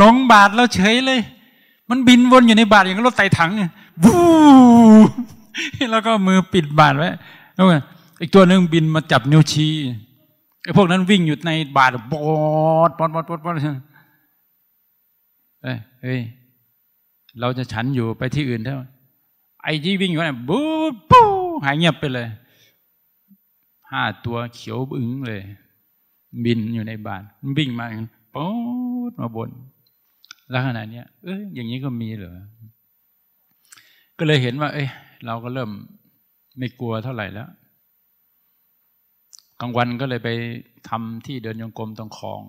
ลงบาทแล้วเฉยเลย มันบินวนอยู่ในบาทอย่างรถไต่ถังบูแล้วก็มือปิดบาทไว้แล้วอีกตัวหนึ่งบินมาจับนิ้วชี้ไอ้พวกนั้นวิ่งอยู่ในบาทบอดบอดบอดบอดบอดเฮ้ยเราจะฉันอยู่ไปที่อื่นเท่า ไอ้ที่วิ่งอยู่นี่ยบู๊ปู๊หายเงียบไปเลยห้าตัวเขียวบึ้งเลย บินอยู่ในบาทมันวิ่งมาป๊อดมาบนแล้วขนาดนี้เอ้ยอย่างนี้ก็มีเหรอก็เลยเห็นว่า เอ้ยเราก็เริ่มไม่กลัวเท่าไหร่แล้วกลางวันก็เลยไปทำที่เดินยงกรมตรงคลอง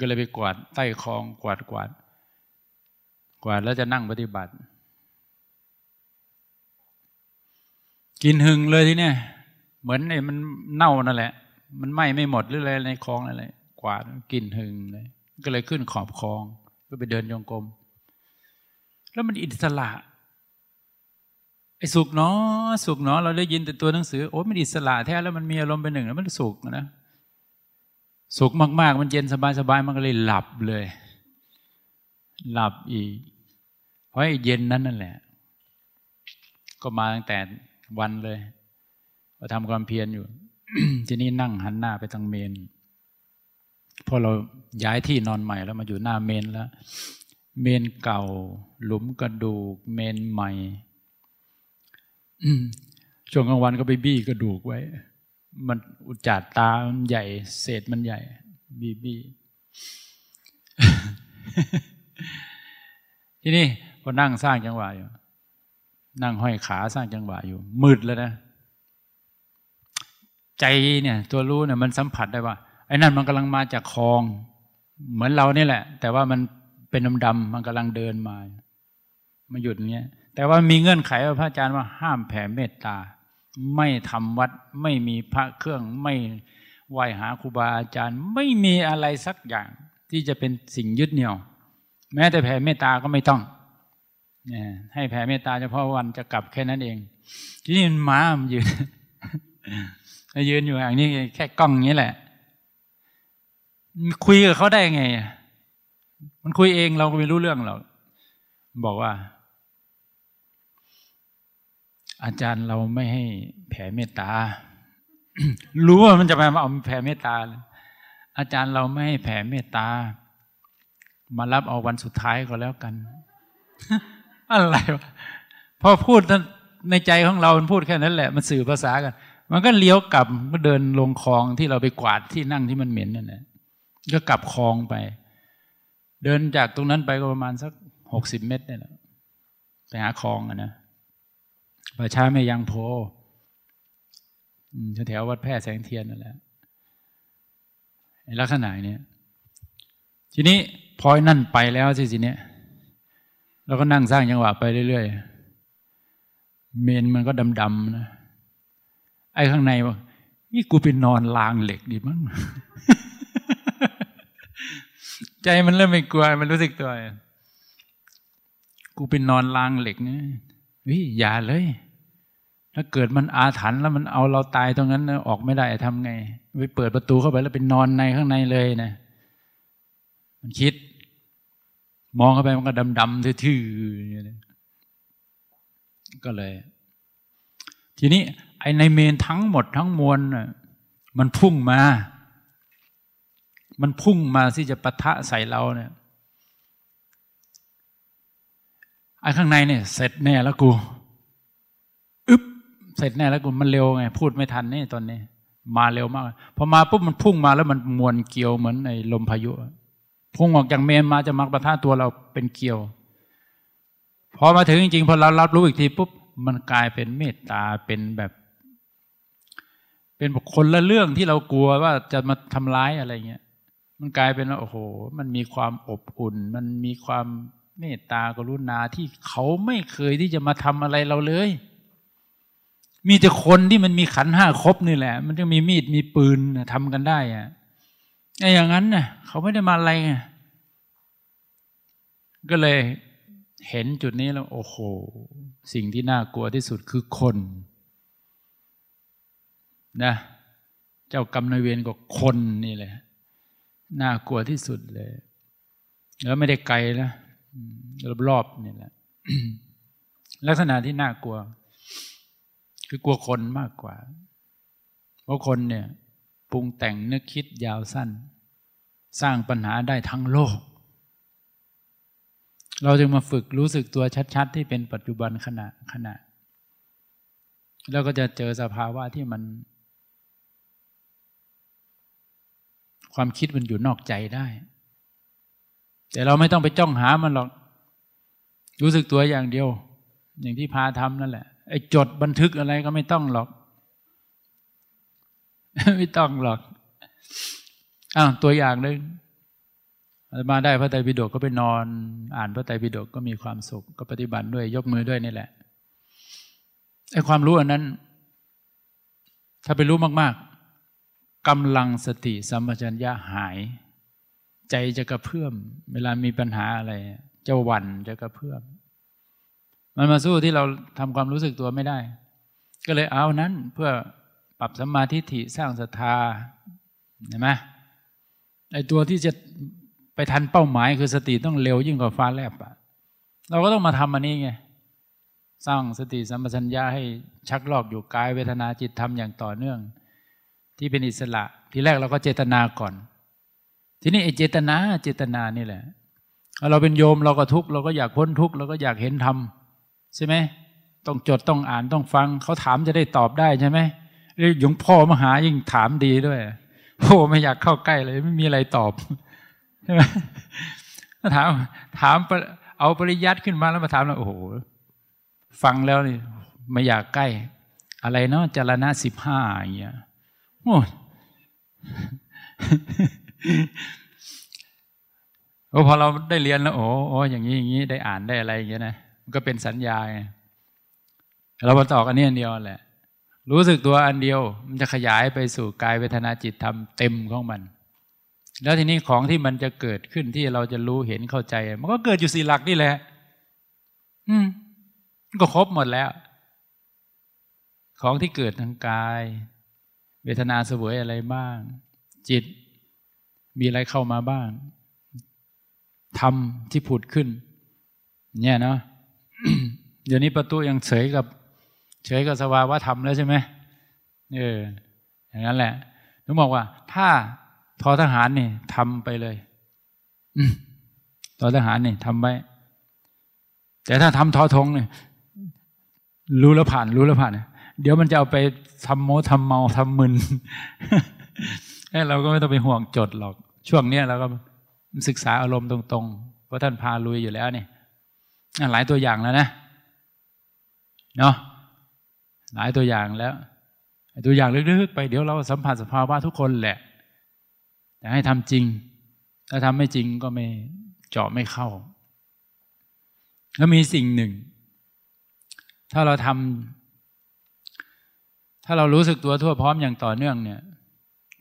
ก็เลยไปกวาดใต้คลองกวาดกวาด กวาดแล้วจะนั่งปฏิบัติ กินหึงเลยที่เนี่ยเหมือนไอ้มันเน่านั่นแหละ มันไหม้ไม่หมดหรืออะไรในคลองอะไรกวาดกินหึงเลย ก็เลยขึ้นขอบคลองก็ไปเดินยงกรมแล้วมันอิสระไอ้สุขเนาะสุขเนาะเราได้ยินแต่ตัวหนังสือโอ้มันอิสระแท้แล้วมันมีอารมณ์เป็นหนึ่งแล้วมันสุขนะสุขมาก ๆ มันเย็นสบายๆมันก็เลยหลับเลย หลับอีก เพราะเย็นนั้นนั่นแหละ ก็มาตั้งแต่วันเลยเราทำความเพียรอยู่ ทีนี้นั่งหันหน้าไปทางเมน พอเราย้ายที่นอนใหม่แล้วมาอยู่หน้าเมนแล้ว เมนเก่า หลุมกระดูก เมนใหม่ช่วงกลางวันก็ไปบี้กระดูกไว้ มันอุจจาตามันใหญ่ เศษมันใหญ่ บี้บี้ทีนี้ พอนั่งสร้างจังหวะอยู่ นั่งห้อยขาสร้างจังหวะอยู่ มืดแล้วนะ ใจเนี่ย ตัวรู้เนี่ยมันสัมผัสได้ว่าไอ้นั่นมันกำลังมาจากคลอง เหมือนเรานี่แหละ แต่ว่ามันเป็นดำๆมันกำลังเดินมามาหยุดเนี้ยแต่ว่ามีเงื่อนไขว่าพระอาจารย์ว่าห้ามแผ่เมตตา ไม่ทำวัด ไม่มีพระเครื่องไม่ไหวหาครูบาอาจารย์ ไม่มีอะไรสักอย่างที่จะเป็นสิ่งยึดเหนี่ยว แม้แต่แผ่เมตตาก็ไม่ต้อง ให้แผ่เมตตาเฉพาะวันจะกลับแค่นั้นเอง ที่นี่มันม้ามันยืนยืนอยู่อย่างนี้แค่กล้องนี้แหละ คุยกับเขาได้ไง มันคุยเองเราก็ไม่รู้เรื่องหรอกบอกว่า อาจารย์เราไม่ให้แผ่เมตตา รู้ว่ามันจะมาเอาแผ่เมตตา อาจารย์เราไม่ให้แผ่เมตตา มารับเอาวันสุดท้ายก็แล้วกัน อะไรวะพอพูดในใจของเรา มันพูดแค่นั้นแหละ มันสื่อภาษากัน มันก็เลี้ยวกลับก็เดินลงคลองที่เราไปกวาดที่นั่งที่มันเหม็นนั่นแหละก็กลับคลองไป เดินจากตรงนั้นไปก็ประมาณสักหกสิบเมตรเนี่ยไปหาคลองอะนะประชาไม่ยังโพแถววัดแพร่แสงเทียนนั่นแหละลักษณะนี้ทีนี้พอนั่นไปแล้วสิสิเนี่ย เราก็นั่งสร้างจังหวะไปเรื่อยๆ เมนมันก็ดำๆนะ ไอ้ข้างในว่านี่กูไปนอนลางเหล็กดีมั้ง ใจมันเริ่มไม่กลัว มันรู้สึกตัว กูเป็นนอนลางเหล็กนี่วิอย่าเลย ถ้าเกิดมันอาถรรพ์แล้วมันเอาเราตายตรงนั้น ออกไม่ได้ทำไง ไปเปิดประตูเข้าไปแล้วเป็นนอนในข้างในเลยนะ มันคิด มองเข้าไปมันก็ดำๆทื่อๆก็เลย ทีนี้ ไอในเมนทั้งหมดทั้งมวลมันพุ่งมา มันพุ่งมาที่จะปะทะใส่เราเนี่ยไอ้ข้างในเนี่ย เสร็จแน่แล้วกูอึ๊บเสร็จแน่แล้วกูมันเร็วไง พูดไม่ทันนี่ตอนนี้ มาเร็วมากพอมาปุ๊บมันพุ่งมาแล้วมันมวนเกี่ยวเหมือนในลมพายุ พุ่งออกจากเมนมาจะมักปะทะตัวเราเป็นเกี่ยว พอมาถึงจริงๆพอเรารับรู้อีกทีปุ๊บมันกลายเป็นเมตตาเป็นแบบ เป็นคนละเรื่องที่เรากลัวว่าจะมาทำร้ายอะไรเงี้ยมันกลายเป็นว่าโอ้โห มันมีความอบอุ่น มันมีความเมตตากรุณาที่เขาไม่เคยที่จะมาทำอะไรเราเลย มีแต่คนที่มันมีขันห้าครบนี่แหละ มันจะมีมีดมีปืนทำกันได้อะ ไอ้อย่างนั้นน่ะเขาไม่ได้มาอะไรไงก็เลยเห็นจุดนี้แล้ว โอ้โห สิ่งที่น่ากลัวที่สุดคือคนนะเจ้ากรรมนายเวรก็คนนี่แหละ น่ากลัวที่สุดเลย แล้วไม่ได้ไกลนะรอบๆนี่แหละลักษณะที่น่ากลัว คือกลัวคนมากกว่า เพราะคนเนี่ย ปรุงแต่งนึกคิดยาวสั้น สร้างปัญหาได้ทั้งโลก เราจึงมาฝึกรู้สึกตัวชัด ๆ ที่เป็นปัจจุบันขณะขณะ แล้วก็จะเจอสภาวะที่มัน ความคิดมันอยู่นอกใจได้ แต่เราไม่ต้องไปจ้องหามันหรอก รู้สึกตัวอย่างเดียว อย่างที่พาทำนั่นแหละไอ้จดบันทึกอะไรก็ไม่ต้องหรอก ไม่ต้องหรอกอ้าวตัวอย่างเลยมาได้พระไตรปิฎกก็ไปนอน อ่านพระไตรปิฎกก็มีความสุข ก็ปฏิบัติด้วยยกมือด้วยนี่แหละไอ้ความรู้อันนั้น ถ้าไปรู้มาก ๆกำลังสติสัมปชัญญะหาย ใจจะกระเพื่อม เวลามีปัญหาอะไรจะหวั่นจะกระเพื่อม มันมาสู้ที่เราทำความรู้สึกตัวไม่ได้ ก็เลยเอานั้นเพื่อ รับสัมมาทิฏฐิสร้างศรัทธาเห็นไหมไอตัวที่จะไปทันเป้าหมายคือสติต้องเร็วยิ่งกว่าฟ้าแลบอะเราก็ต้องมาทำอันนี้ไงสร้างสติสัมปชัญญะให้ชักลอกอยู่กายเวทนาจิตทำอย่างต่อเนื่อง ที่เป็นอิสระ ทีแรกเราก็เจตนาก่อน ทีนี้ไอเจตนาเจตนานี่แหละเราเป็นโยมเราก็ทุกข์เราก็อยากพ้นทุกข์เราก็อยากเห็นธรรมใช่ไหมต้องจดต้องอ่านต้องฟังเขาถามจะได้ตอบได้ใช่ไหม หรือหลวงพ่อมหายิ่งถามดีด้วยโอ้ไม่อยากเข้าใกล้เลย ไม่มีอะไรตอบใช่ไหมถามถามเอาปริยัติขึ้นมาแล้วมาถามแล้วโอ้โหฟังแล้วนี่ไม่อยากใกล้ อะไรเนาะจารณะสิบห้าอย่างเงี้ยโอ้โอ้พอเราได้เรียนแล้วโอ้โอ้อย่างนี้อย่างนี้ได้อ่านได้อะไรอย่างเงี้ยนะมันก็เป็นสัญญาไงเรามาต่อกันนี่อันเดียวแหละ รู้สึกตัวอันเดียว มันจะขยายไปสู่กายเวทนาจิตธรรมเต็มของมัน แล้วทีนี้ของที่มันจะเกิดขึ้นที่เราจะรู้เห็นเข้าใจ มันก็เกิดอยู่สี่หลักนี่แหละ อืมก็ครบหมดแล้ว ของที่เกิดทางกาย เวทนาเสวยอะไรบ้าง จิต มีอะไรเข้ามาบ้างธรรมที่ผุดขึ้น เนี่ยเนาะเดี๋ยวนี้ประตูยังเฉยกับ เฉยกับสภาวะธรรมแล้วใช่ไหมเอออย่างนั้นแหละหนูบอกว่า ถ้าทอทหารนี่ทำไปเลยทอทหารนี่ทำไว้ แต่ถ้าทำทอทงเนี่ยรู้แล้วผ่าน รู้แล้วผ่านเดี๋ยวมันจะเอาไปทำโมทำเมาทำมึนเราก็ไม่ต้องไปห่วงจดหรอก ช่วงเนี้ยเราก็ศึกษาอารมณ์ตรงๆเพราะท่านพาลุยอยู่แล้วนี่หลายตัวอย่างแล้วนะ เนาะ หลายตัวอย่างแล้วตัวอย่างลึกๆไปเดี๋ยวเราสัมผัสสภาวะทุกคนแหละ แต่ให้ทำจริง ถ้าทำไม่จริงก็ไม่เจาะไม่เข้า แล้วมีสิ่งหนึ่ง ถ้าเราทำถ้าเรารู้สึกตัวทั่วพร้อมอย่างต่อเนื่องเนี่ย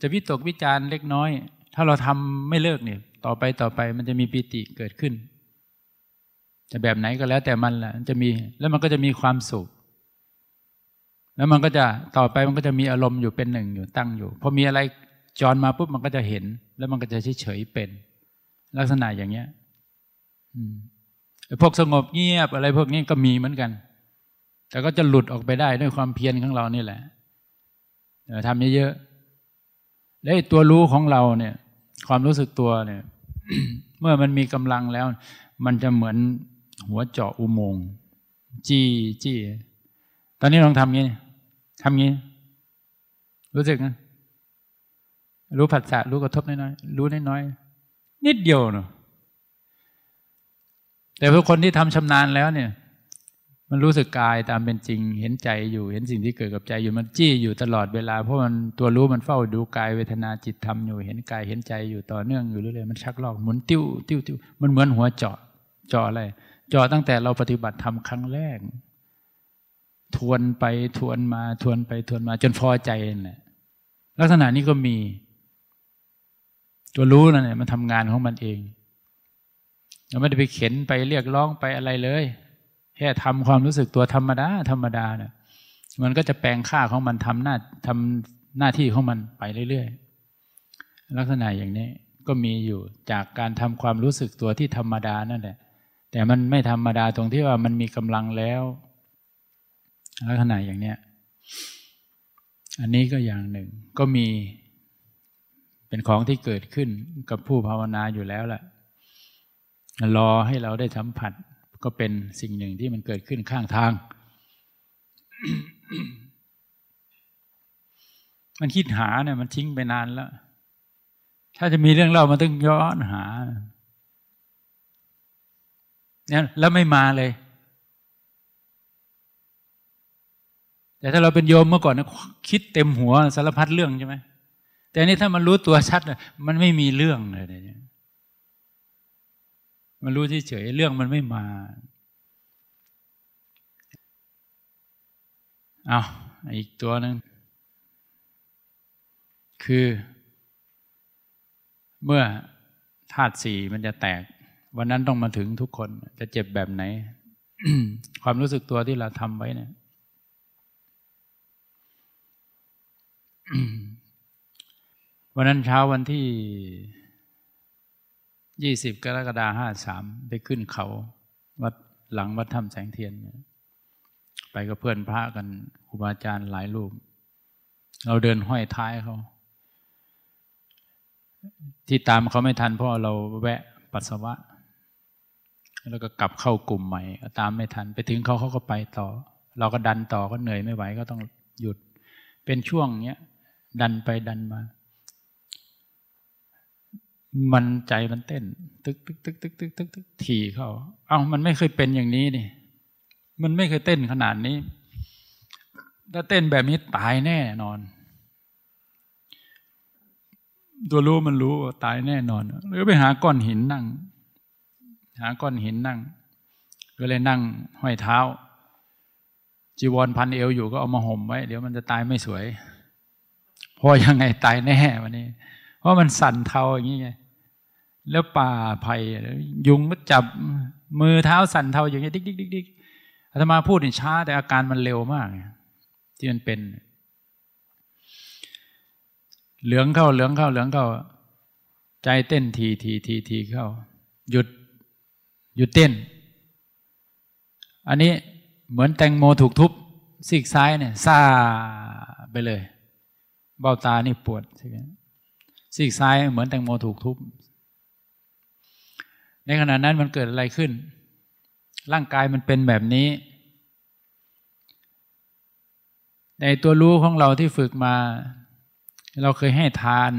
จะวิตกวิจารณ์เล็กน้อย ถ้าเราทำไม่เลิกเนี่ย ต่อไปต่อไปมันจะมีปิติเกิดขึ้น จะแบบไหนก็แล้วแต่มันแหละจะมีแล้วมันก็จะมีความสุข แล้วมันก็จะต่อไปมันก็จะมีอารมณ์อยู่เป็นหนึ่งอยู่ตั้งอยู่พอมีอะไรจรมาปุ๊บมันก็จะเห็น แล้วมันก็จะเฉยเฉยเป็น ลักษณะอย่างเนี้ยอืมพวกสงบเงียบอะไรพวกนี้ก็มีเหมือนกัน แต่ก็จะหลุดออกไปได้ด้วยความเพียรของเรานี่แหละทำเยอะๆแล้วตัวรู้ของเราเนี่ย ความรู้สึกตัวเนี่ย เมื่อมันมีกำลังแล้ว มันจะเหมือนหัวเจาะอุโมงค์จี้จี้ตอนนี้ลองทำงี้ ทำงี้ รู้สึกนะรู้ผัสสะรู้กระทบน้อยๆรู้น้อยๆนิดเดียวเนาะแต่พวกคนที่ทำชำนาญแล้วเนี่ย มันรู้สึกกายตามเป็นจริง เห็นใจอยู่ เห็นสิ่งที่เกิดกับใจอยู่มันจี้อยู่ตลอดเวลา เพราะมันตัวรู้มันเฝ้าดูกายเวทนาจิตธรรมอยู่ เห็นกายเห็นใจอยู่ต่อเนื่องอยู่เรื่อยๆมันชักลอกหมุนติ้วติ้วติ้วมันเหมือนหัวเจาะเจาะอะไรเจาะตั้งแต่เราปฏิบัติธรรมครั้งแรก ทวนไปทวนมาทวนไปทวนมาจนพอใจนี่แหละลักษณะนี้ก็มี ตัวรู้นั่นแหละมันทำงานของมันเองเราไม่ได้ไปเข็นไปเรียกร้องไปอะไรเลย แค่ทำความรู้สึกตัวธรรมดาธรรมดาเนี่ยมันก็จะแปลงค่าของมันทำหน้าทำหน้าที่ของมันไปเรื่อยๆ ลักษณะอย่างนี้ก็มีอยู่จากการทำความรู้สึกตัวที่ธรรมดานั่นแหละแต่มันไม่ธรรมดาตรงที่ว่ามันมีกำลังแล้ว ลักษณะอย่างเนี้ยอันนี้ก็อย่างหนึ่งก็มีเป็นของที่เกิดขึ้นกับผู้ภาวนาอยู่แล้วแหละรอให้เราได้สัมผัสก็เป็นสิ่งหนึ่งที่มันเกิดขึ้นข้างทาง มันคิดหาเนี่ยมันทิ้งไปนานแล้ว ถ้าจะมีเรื่องเล่ามันต้องย้อนหาเนี่ยแล้วไม่มาเลย แต่ถ้าเราเป็นโยมเมื่อก่อนนะคิดเต็มหัวสารพัดเรื่องใช่ไหมแต่นี่ถ้ามันรู้ตัวชัดมันไม่มีเรื่องเลยเนี่ยมันรู้เฉยๆเรื่องมันไม่มาเอาอีกตัวหนึ่งคือ เมื่อธาตุสี่มันจะแตก วันนั้นต้องมาถึงทุกคนจะเจ็บแบบไหน ความรู้สึกตัวที่เราทำไว้เนี่ย วันนั้นเช้าวันที่ยี่สิบกรกฎาห้าสามไปขึ้นเขาวัดหลังวัดถ้ำแสงเทียน ไปกับเพื่อนพระกันครูบาอาจารย์หลายรูป เราเดินห้อยท้ายเขา ที่ตามเขาไม่ทันเพราะเราแวะปัสสาวะ แล้วก็กลับเข้ากลุ่มใหม่ ตามไม่ทัน ไปถึงเขาเขาก็ไปต่อ เราก็ดันต่อก็เหนื่อยไม่ไหวก็ต้องหยุด เป็นช่วงเนี้ย ดันไปดันมา มันใจมันเต้น ตึกตึกตึกตึกตึกตึกตึกทีเข้า เอ้ามันไม่เคยเป็นอย่างนี้นี่ มันไม่เคยเต้นขนาดนี้ ถ้าเต้นแบบนี้ตายแน่นอน ตัวรู้มันรู้ตายแน่นอน หรือไปหาก้อนหินนั่ง หาก้อนหินนั่ง ก็เลยนั่งห้อยเท้าจีวรพันเอวอยู่ก็เอามาห่มไว้ เดี๋ยวมันจะตายไม่สวย เพราะยังไงตายแน่วันนี้ เพราะมันสั่นเทาอย่างนี้ไงแล้วป่าไผ่ยุงก็จับมือเท้าสั่นเทาอย่างนี้ดิ๊กดิ๊กดิ๊กดิ๊กอาตมาพูดนี่ช้า แต่อาการมันเร็วมากที่มันเป็น เหลืองเข้าเหลืองเข้าเหลืองเข้า ใจเต้นทีทีทีทีเข้า หยุดหยุดเต้น อันนี้เหมือนแตงโมถูกทุบซีกซ้ายเนี่ยซาไปเลย เบ้าตานี่ปวดใช่ไหมซีกซ้ายเหมือนแตงโมถูกทุบ ในขณะนั้นมันเกิดอะไรขึ้น ร่างกายมันเป็นแบบนี้ ในตัวรู้ของเราที่ฝึกมา เราเคยให้ทาน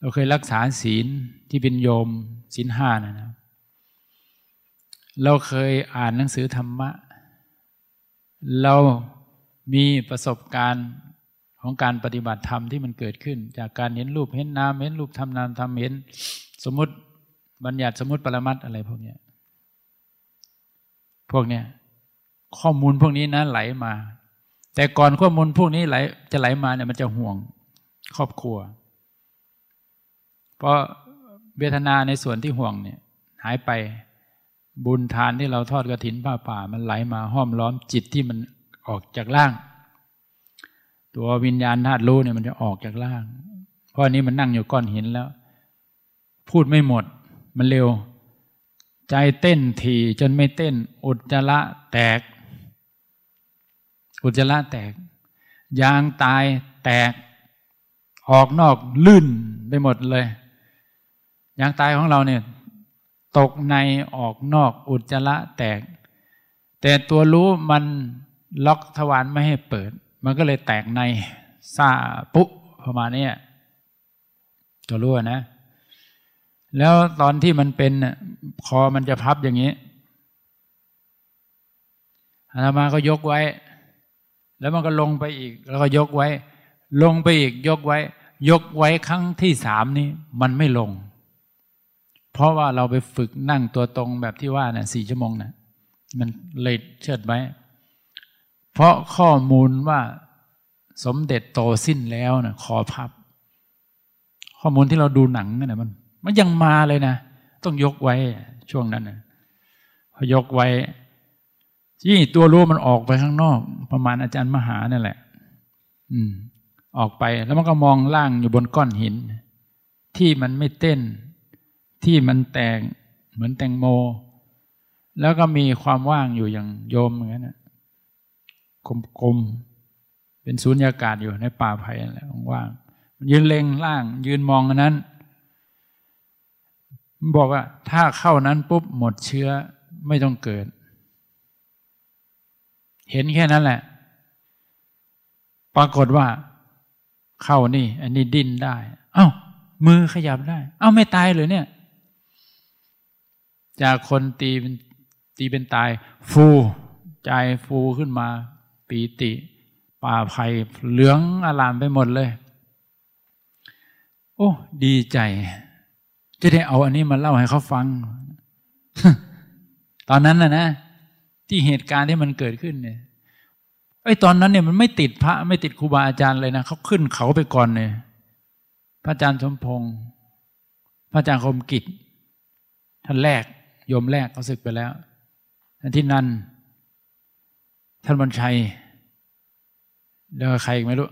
เราเคยรักษาศีลที่เป็นโยมศีลห้านะนะเราเคยอ่านหนังสือธรรมะ เรามีประสบการณ์ ของการปฏิบัติธรรมที่มันเกิดขึ้น จากการเห็นรูปเห็นนามเห็นรูปทำนามทำเห็น สมมติบัญญัติสมมติปรมัตอะไรพวกนี้พวกเนี้ยข้อมูลพวกนี้นะไหลมา แต่ก่อนข้อมูลพวกนี้ไหลจะไหลมาเนี่ยมันจะห่วงครอบครัว เพราะเวทนาในส่วนที่ห่วงเนี่ยหายไปบุญทานที่เราทอดกระถินผ้าป่า มันไหลมาห้อมล้อมจิตที่มันออกจากร่าง ตัววิญญาณธาตุรู้เนี่ยมันจะออกจากร่าง เพราะอันนี้มันนั่งอยู่ก้อนหินแล้ว พูดไม่หมด มันเร็ว ใจเต้นทีจนไม่เต้น อุจจาระแตก อุจจาระแตก ยางตายแตก ออกนอกลื่นไปหมดเลย ยางตายของเราเนี่ย ตกในออกนอกอุจจาระแตก แต่ตัวรู้มันล็อกทวารไม่ให้เปิด มันก็เลยแตกในซาปุ๊ประมาณนี้ตัวรู้นะ แล้วตอนที่มันเป็นคอมันจะพับอย่างนี้อาตมาก็ยกไว้ แล้วมันก็ลงไปอีก แล้วก็ยกไว้ ลงไปอีกยกไว้ ยกไว้ครั้งที่สามนี้มันไม่ลง เพราะว่าเราไปฝึกนั่งตัวตรงแบบที่ว่านะ่ะสี่ชั่วโมงนะ่ะมันเลยเชิดไว้ เพราะข้อมูลว่าสมเด็จโตสิ้นแล้วนะขอพับ ข้อมูลที่เราดูหนังนั่นนะมันมันยังมาเลยนะ ต้องยกไว้ช่วงนั้นนะพอยกไว้ ที่ตัวรู้มันออกไปข้างนอก ประมาณอาจารย์มหานั่นแหละ อืม ออกไปแล้วมันก็มองล่างอยู่บนก้อนหิน ที่มันไม่เต้น ที่มันแตกเหมือนแตงโม แล้วก็มีความว่างอยู่อย่างโยมเหมือนกัน กลมๆ เป็นศูนย์อากาศอยู่ในป่าไผ่อะไรว่างยืนเล็งล่าง ยืนมองอันนั้น บอกว่าถ้าเข้านั้นปุ๊บหมดเชื้อไม่ต้องเกิด เห็นแค่นั้นแหละ ปรากฏว่า เข้านี่ อันนี้ดิ้นได้ เอา้า มือขยับได้ เอ้าไม่ตายเลยเนี่ย จากคนตีเป็นตีเป็นตาย ฟูใจฟูขึ้นมา ปีติ ป่าไผ่เหลืองอลามไปหมดเลย โอ้ ดีใจ จะได้เอาอันนี้มาเล่าให้เขาฟัง ตอนนั้นนะนะ ที่เหตุการณ์ที่มันเกิดขึ้นเนี่ยไอ้ตอนนั้นเนี่ยมันไม่ติดพระ ไม่ติดครูบาอาจารย์เลยนะเขาขึ้นเขาไปก่อนเนี่ยพระอาจารย์สมพงศ์พระอาจารย์คมกิจ ท่านแรกโยมแรกเขาศึกไปแล้วท่านที่นัน ท่านบรรชัย แล้วใครไม่รู้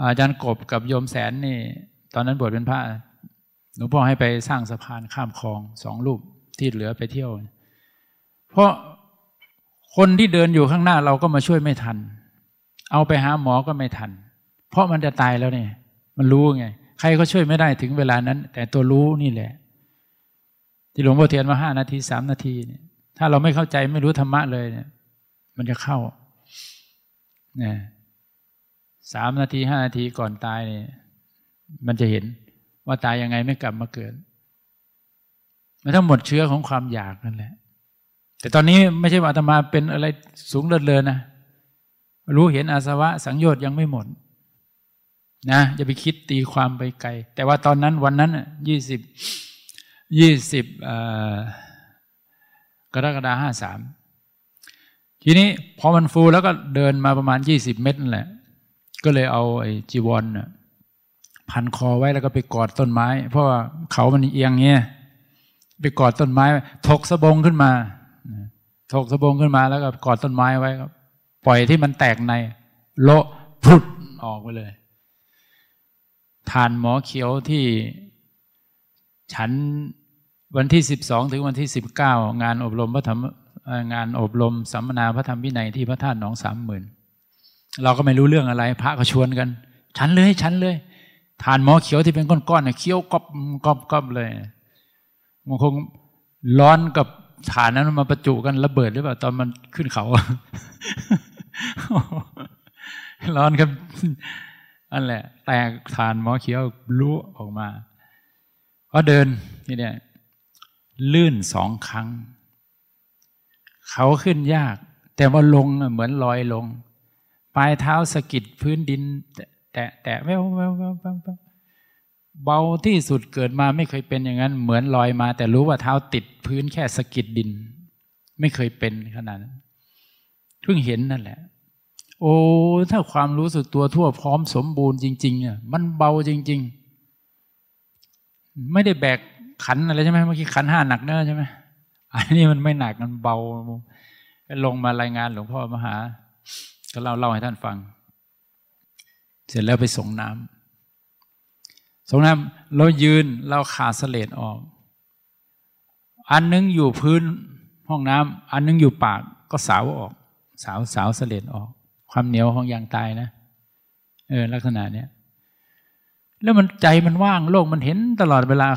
อาจารย์กบกับโยมแสนนี่ ตอนนั้นบวชเป็นพระหลวงพ่อให้ไปสร้างสะพานข้ามคลองสองลูกที่เหลือไปเที่ยว เพราะคนที่เดินอยู่ข้างหน้าเราก็มาช่วยไม่ทัน เอาไปหาหมอก็ไม่ทัน เพราะมันจะตายแล้วเนี่ย มันรู้ไง ใครก็ช่วยไม่ได้ถึงเวลานั้น แต่ตัวรู้นี่แหละ ที่หลวงพ่อเทียนมาห้านาทีสามนาทีเนี่ย ถ้าเราไม่เข้าใจไม่รู้ธรรมะเลยเนี่ย มันจะเข้าเนี่ยสามนาทีห้านาทีก่อนตายเนี่ย มันจะเห็นว่าตายยังไงไม่กลับมาเกิดมันทั้งหมดเชื้อของความอยากนั่นแหละ แต่ตอนนี้ไม่ใช่ว่าอาตมาเป็นอะไรสูงเลิศเลอนะ รู้เห็นอาสวะสังโยชน์ยังไม่หมดนะอย่าไปคิดตีความไปไกล แต่ว่าตอนนั้นวันนั้นยี่สิบยี่สิบอ่า กรกฎาห้าสามทีนี้พอมันฟูแล้วก็เดินมาประมาณยี่สิบเมตรนั่นแหละ ก็เลยเอาไอ้จีวรพันคอไว้แล้วก็ไปกอดต้นไม้ เพราะว่าเขามันเอียงเงี้ยไปกอดต้นไม้ ถกสะบงขึ้นมา ถกสะบงขึ้นมาแล้วก็กอดต้นไม้ไว้ครับปล่อยที่มันแตกใน โละพุดออกไปเลยทานหมอเขียวที่ฉัน วันที่สิบสองถึงวันที่สิบเก้างานอบรมพระธรรมงานอบรมสัมมนาพระธรรมวินัยที่พระธาตุหนองสามหมื่นเราก็ไม่รู้เรื่องอะไร พระก็ชวนกัน ฉันเลยฉันเลยทานหมอเขียวที่เป็นก้อนๆเนี่ยเคี้ยวกอบกอบกอบเลยมันคงร้อนกับฐานนั้นมาประจุกันระเบิดหรือเปล่าตอนมันขึ้นเขาร้อนครับอันแหละ แตกฐานหมอเขียวรู้ออกมา ก็เดินนี่เนี่ย ลื่นสองครั้ง เขาขึ้นยาก แต่ว่าลงเหมือนลอยลง ปลายเท้าสะกิดพื้นดิน แตะแตะแววแววแววแววเบาที่สุดเกิดมาไม่เคยเป็นอย่างนั้น เหมือนลอยมา แต่รู้ว่าเท้าติดพื้นแค่สะกิดดิน ไม่เคยเป็นขนาดนั้นเพิ่งเห็นนั่นแหละ โอ้ถ้าความรู้สึกตัวทั่วพร้อมสมบูรณ์จริงๆอะมันเบาจริง ๆ ไม่ได้แบก ขันอะไรใช่ไหมเมื่อกี้ขันห้าหนักเนอะใช่ไหมอันนี้มันไม่หนักมันเบา ลงมารายงานหลวงพ่อมหา ก็เล่าเล่าให้ท่านฟัง เสร็จแล้วไปส่งน้ำส่งน้ำเรายืนเราขาดเลดออก อันนึงอยู่พื้นห้องน้ำอันนึงอยู่ปากก็สาวออก สาวสาวสเลดออก ความเหนียวของยางตายนะเออลักษณะเนี้ยแล้วมันใจมันว่างโลกมันเห็นตลอดเวลา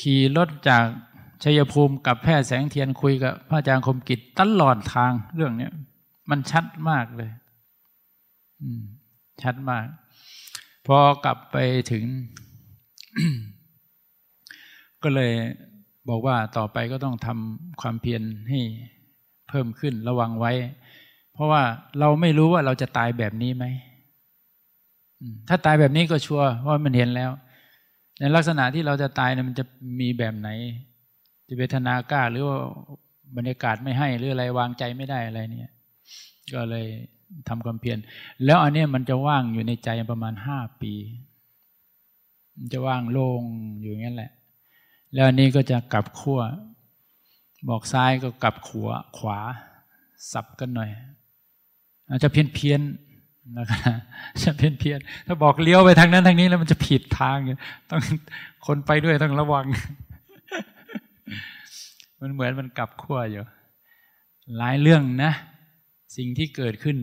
ขี่รถจากชัยภูมิกับแพทย์แสงเทียนคุยกับพระอาจารย์คมกิจตลอดทางเรื่องเนี้ยมันชัดมากเลยอืมชัดมาก พอกลับไปถึง ก็เลยบอกว่าต่อไปก็ต้องทำความเพียรให้เพิ่มขึ้นระวังไว้ เพราะว่าเราไม่รู้ว่าเราจะตายแบบนี้ไหมถ้าตายแบบนี้ก็ชัวร์ว่ามันเห็นแล้ว ในลักษณะที่เราจะตายเนี่ยมันจะมีแบบไหน จะเวทนากล้าหรือว่าบรรยากาศไม่ให้หรืออะไรวางใจไม่ได้อะไรเนี่ย ก็เลยทำความเพียรแล้วอันนี้มันจะว่างอยู่ในใจประมาณห้าปี มันจะว่างโล่งอยู่อย่างนั้นแหละ แล้วอันนี้ก็จะกลับขั้วบอกซ้ายก็กลับขวาขวา สับกันหน่อย อาจจะเพี้ยนเพี้ยน นะครับจะเพี้ยนเพี้ยนถ้าบอกเลี้ยวไปทางนั้นทางนี้แล้วมันจะผิดทางต้องคนไปด้วยต้องระวัง มันเหมือนมันกลับขั้วอยู่หลายเรื่องนะ สิ่งที่เกิดขึ้น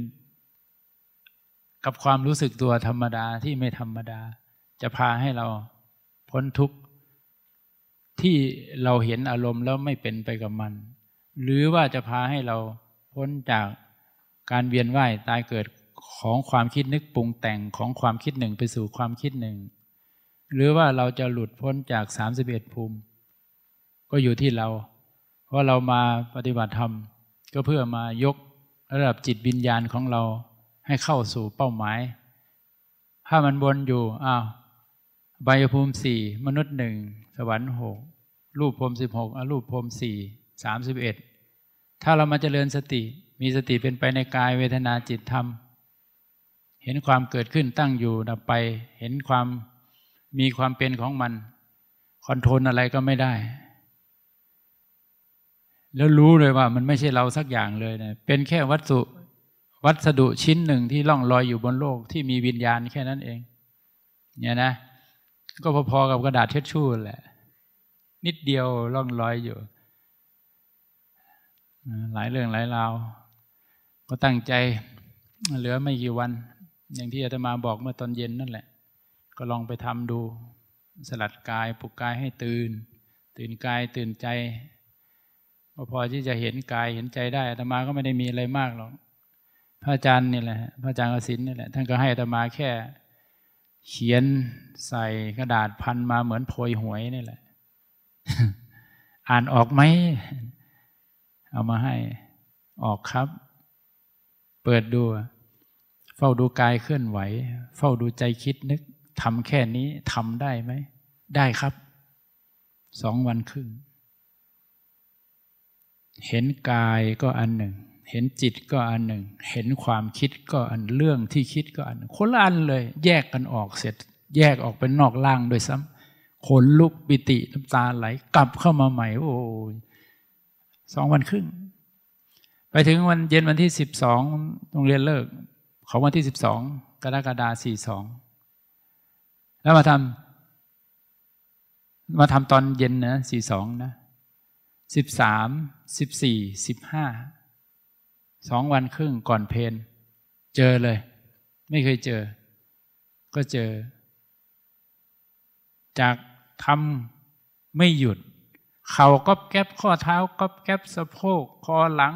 กับความรู้สึกตัวธรรมดาที่ไม่ธรรมดา จะพาให้เราพ้นทุกข์ที่เราเห็นอารมณ์แล้วไม่เป็นไปกับมัน หรือว่าจะพาให้เราพ้นจากการเวียนว่ายตายเกิด ของความคิดนึกปรุงแต่งของความคิดหนึ่งไปสู่ความคิดหนึ่ง หรือว่าเราจะหลุดพ้นจากสามสิบเอ็ดภูมิ ก็อยู่ที่เรา เพราะเรามาปฏิบัติธรรม ก็เพื่อมายกระดับจิตวิญญาณของเราให้เข้าสู่เป้าหมาย ถ้ามันวนอยู่อ้าวใบภูมิสี่มนุษย์หนึ่งสวรรค์หกรูปภูมิสิบหกอรูปภูมิสี่สามสิบเอ็ดถ้าเรามาเจริญสติมีสติเป็นไปในกายเวทนาจิตธรรม เห็นความเกิดขึ้นตั้งอยู่ดับไป เห็นความมีความเป็นของมัน คอนโทรลอะไรก็ไม่ได้ แล้วรู้เลยว่ามันไม่ใช่เราสักอย่างเลยเนะเป็นแค่วัสดุวัสดุชิ้นหนึ่งที่ล่องลอยอยู่บนโลกที่มีวิญญาณแค่นั้นเอง เนี่ยนะ ก็พอๆกับกระดาษเช็ดชู่แหละ นิดเดียวล่องลอยอยู่ หลายเรื่องหลายราว ก็ตั้งใจเหลือไม่กี่วัน อย่างที่อาตมาบอกเมื่อตอนเย็นนั่นแหละ ก็ลองไปทำดู สลัดกายปลุกกายให้ตื่น ตื่นกายตื่นใจพอที่จะเห็นกายเห็นใจได้อาตมาก็ไม่ได้มีอะไรมากหรอกพระอาจารย์นี่แหละพระอาจารย์กสินนี่แหละท่านก็ให้อาตมาแค่ เขียนใส่กระดาษพันมาเหมือนโพยหวยนี่แหละ อ่านออกไหมเอามาให้ออกครับ เปิดดู เฝ้าดูกายเคลื่อนไหว เฝ้าดูใจคิดนึกทำแค่นี้ทำได้ไหม ได้ครับ สองวันครึ่ง เห็นกายก็อันหนึ่ง เห็นจิตก็อันหนึ่ง เห็นความคิดก็อันเรื่องที่คิดก็อันคนละอันเลย แยกกันออกเสร็จ แยกออกเป็นนอกล่างโดยซ้ำขนลุกปิติน้ำตาไหล กลับเข้ามาใหม่ โอ้สองวันครึ่ง ไปถึงวันเย็นวันที่สิบสองโรงเรียนเลิก ของวันที่สิบสองกรกฎาสี่สองแล้วมาทำมาทำตอนเย็นนะสี่สองนะสิบสามสิบสี่สิบห้าสองวันครึ่งก่อนเพนเจอเลย ไม่เคยเจอ ก็เจอ จากทำไม่หยุด เข่าก็แก๊บข้อเท้าก็แก๊บสะโพก คอหลัง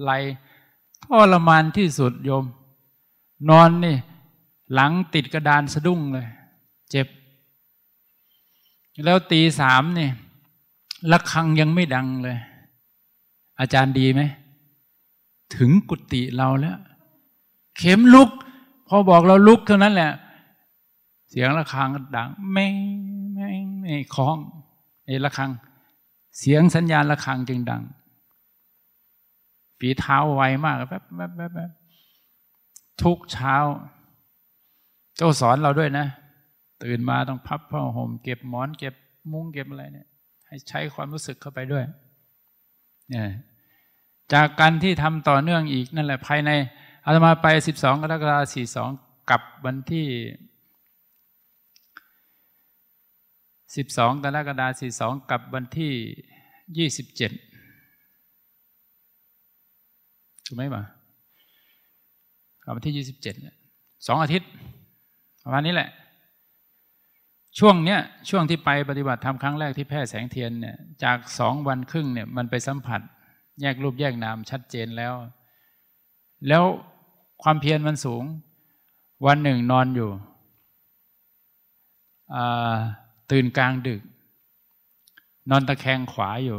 ไหลทรมานที่สุดโยม นอนนี่ หลังติดกระดานสะดุ้งเลย เจ็บ แล้วตีสามนี่ระฆังยังไม่ดังเลย อาจารย์ดีไหม ถึงกุฏิเราแล้ว เข็มลุก พอบอกเราลุกเท่านั้นแหละ เสียงระฆังดังไม่ไม่งไม่คล้องไอ้ระฆัง เสียงสัญญาณระฆังจึงดังฝีเท้าไวมากแบแป๊บแป๊บแป๊บ ทุกเช้าเจ้าสอนเราด้วยนะ ตื่นมาต้องพับผ้าห่มเก็บหมอน เก็บมุ้งเก็บอะไรเนี่ย ให้ใช้ความรู้สึกเข้าไปด้วยเนี่ยจากการที่ทำต่อเนื่องอีกนั่นแหละภายในอาตมาไปสิบสองกรกฎาคมสี่สองกับวันที่สิบสองกรกฎาคมสี่สองกับวันที่ยี่สิบเจ็ดถูกไหมบ่า วันที่ยี่สิบเจ็ดสองอาทิตย์ประมาณนี้แหละ ช่วงเนี้ยช่วงที่ไปปฏิบัติธรรมครั้งแรกที่แพร่แสงเทียนเนี่ยจากสองวันครึ่งเนี่ยมันไปสัมผัส แยกรูปแยกนามชัดเจนแล้ว แล้วความเพียรมันสูง วันหนึ่งนอนอยู่ตื่นกลางดึก นอนตะแคงขวาอยู่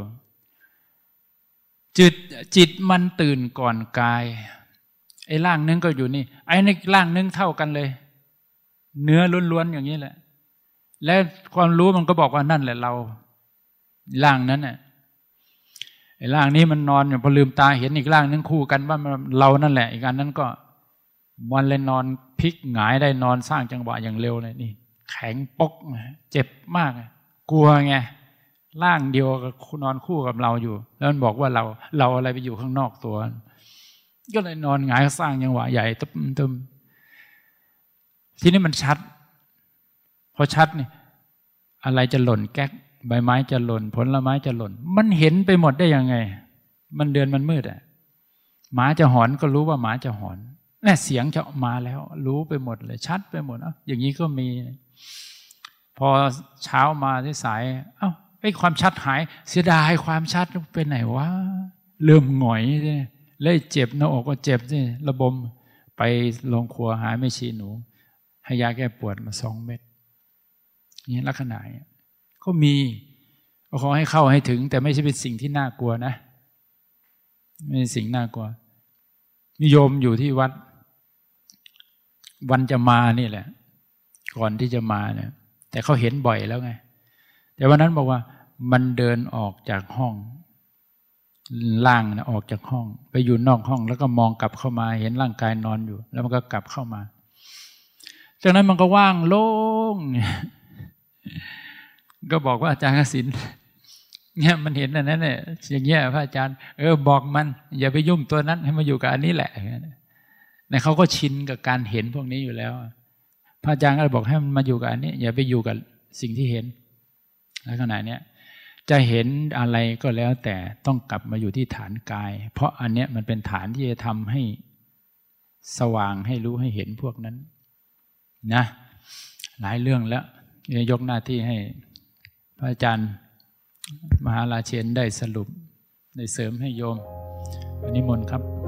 จิตจิตมันตื่นก่อนกาย ไอ้ร่างนึงก็อยู่นี่ ไอ้ในร่างนึงเท่ากันเลย เนื้อล้วนๆอย่างนี้แหละ และความรู้มันก็บอกว่านั่นแหละเราร่างนั้นน่ะไอ้ร่างนี้มันนอนอยู่พอลืมตาเห็นอีกร่างนึงคู่กันว่าเรานั่นแหละ อีกอันนั้นก็วันเลยนอนพลิกหงายได้นอนสร้างจังหวะอย่างเร็วเลยนี่ แข็งปกเจ็บมาก กลัวไงร่างเดียวกับนอนคู่กับเราอยู่ แล้วมันบอกว่าเรา เราอะไรไปอยู่ข้างนอกตัว ก็เลยนอนหงายสร้างจังหวะใหญ่ตึมตึมทีนี้มันชัด พอชัดเนี่ยอะไรจะหล่นแก๊กใบไม้จะหล่น ผลไม้จะหล่น มันเห็นไปหมดได้ยังไง มันเดือนมันมืดอะหมาจะหอนก็รู้ว่าหมาจะหอนแน่เสียงจะมาแล้ว รู้ไปหมดเลย ชัดไปหมดอะอย่างนี้ก็มี พอเช้ามาที่สาย เอา้าไอ้ความชัดหาย เสียดายความชัดไปไหนวะเริ่มหงอยเลย เลยเจ็บหน้าอกก็เจ็บสิระบมไปโรงครัวหาไม่ชีหนูให้ยาแก้ปวดมาสองเม็ดนี่ลักษณะก็มีขอให้เข้าให้ถึง แต่ไม่ใช่เป็นสิ่งที่น่ากลัวนะไม่ใช่สิ่งน่ากลัวนิยมอยู่ที่วัด วันจะมานี่แหละ ก่อนที่จะมาเนี่ยแต่เขาเห็นบ่อยแล้วไง แต่วันนั้นบอกว่ามันเดินออกจากห้อง ล่างนะออกจากห้อง ไปอยู่นอกห้องแล้วก็มองกลับเข้ามาเห็นร่างกายนอนอยู่ แล้วมันก็กลับเข้ามา จากนั้นมันก็ว่างโล่งก็บอกว่าอาจารย์กสินเนี่ยมันเห็นอันนั้นเนี่ยอย่างเงี้ยพระอาจารย์เออบอกมัน อย่าไปยุ่งตัวนั้นให้มาอยู่กับอันนี้แหละเนี่ยเขาก็ชินกับการเห็นพวกนี้อยู่แล้ว พระอาจารย์ก็บอกให้มันมาอยู่กับอันนี้ อย่าไปอยู่กับสิ่งที่เห็นลักษณะเนี้ย จะเห็นอะไรก็แล้วแต่ต้องกลับมาอยู่ที่ฐานกาย เพราะอันเนี้ยมันเป็นฐานที่จะทำให้สว่างให้รู้ให้เห็นพวกนั้นนะหลายเรื่องแล้วยกหน้าที่ให้พระอาจารย์มหาลาเชนได้สรุปได้เสริมให้โยมอันนี้มนครับ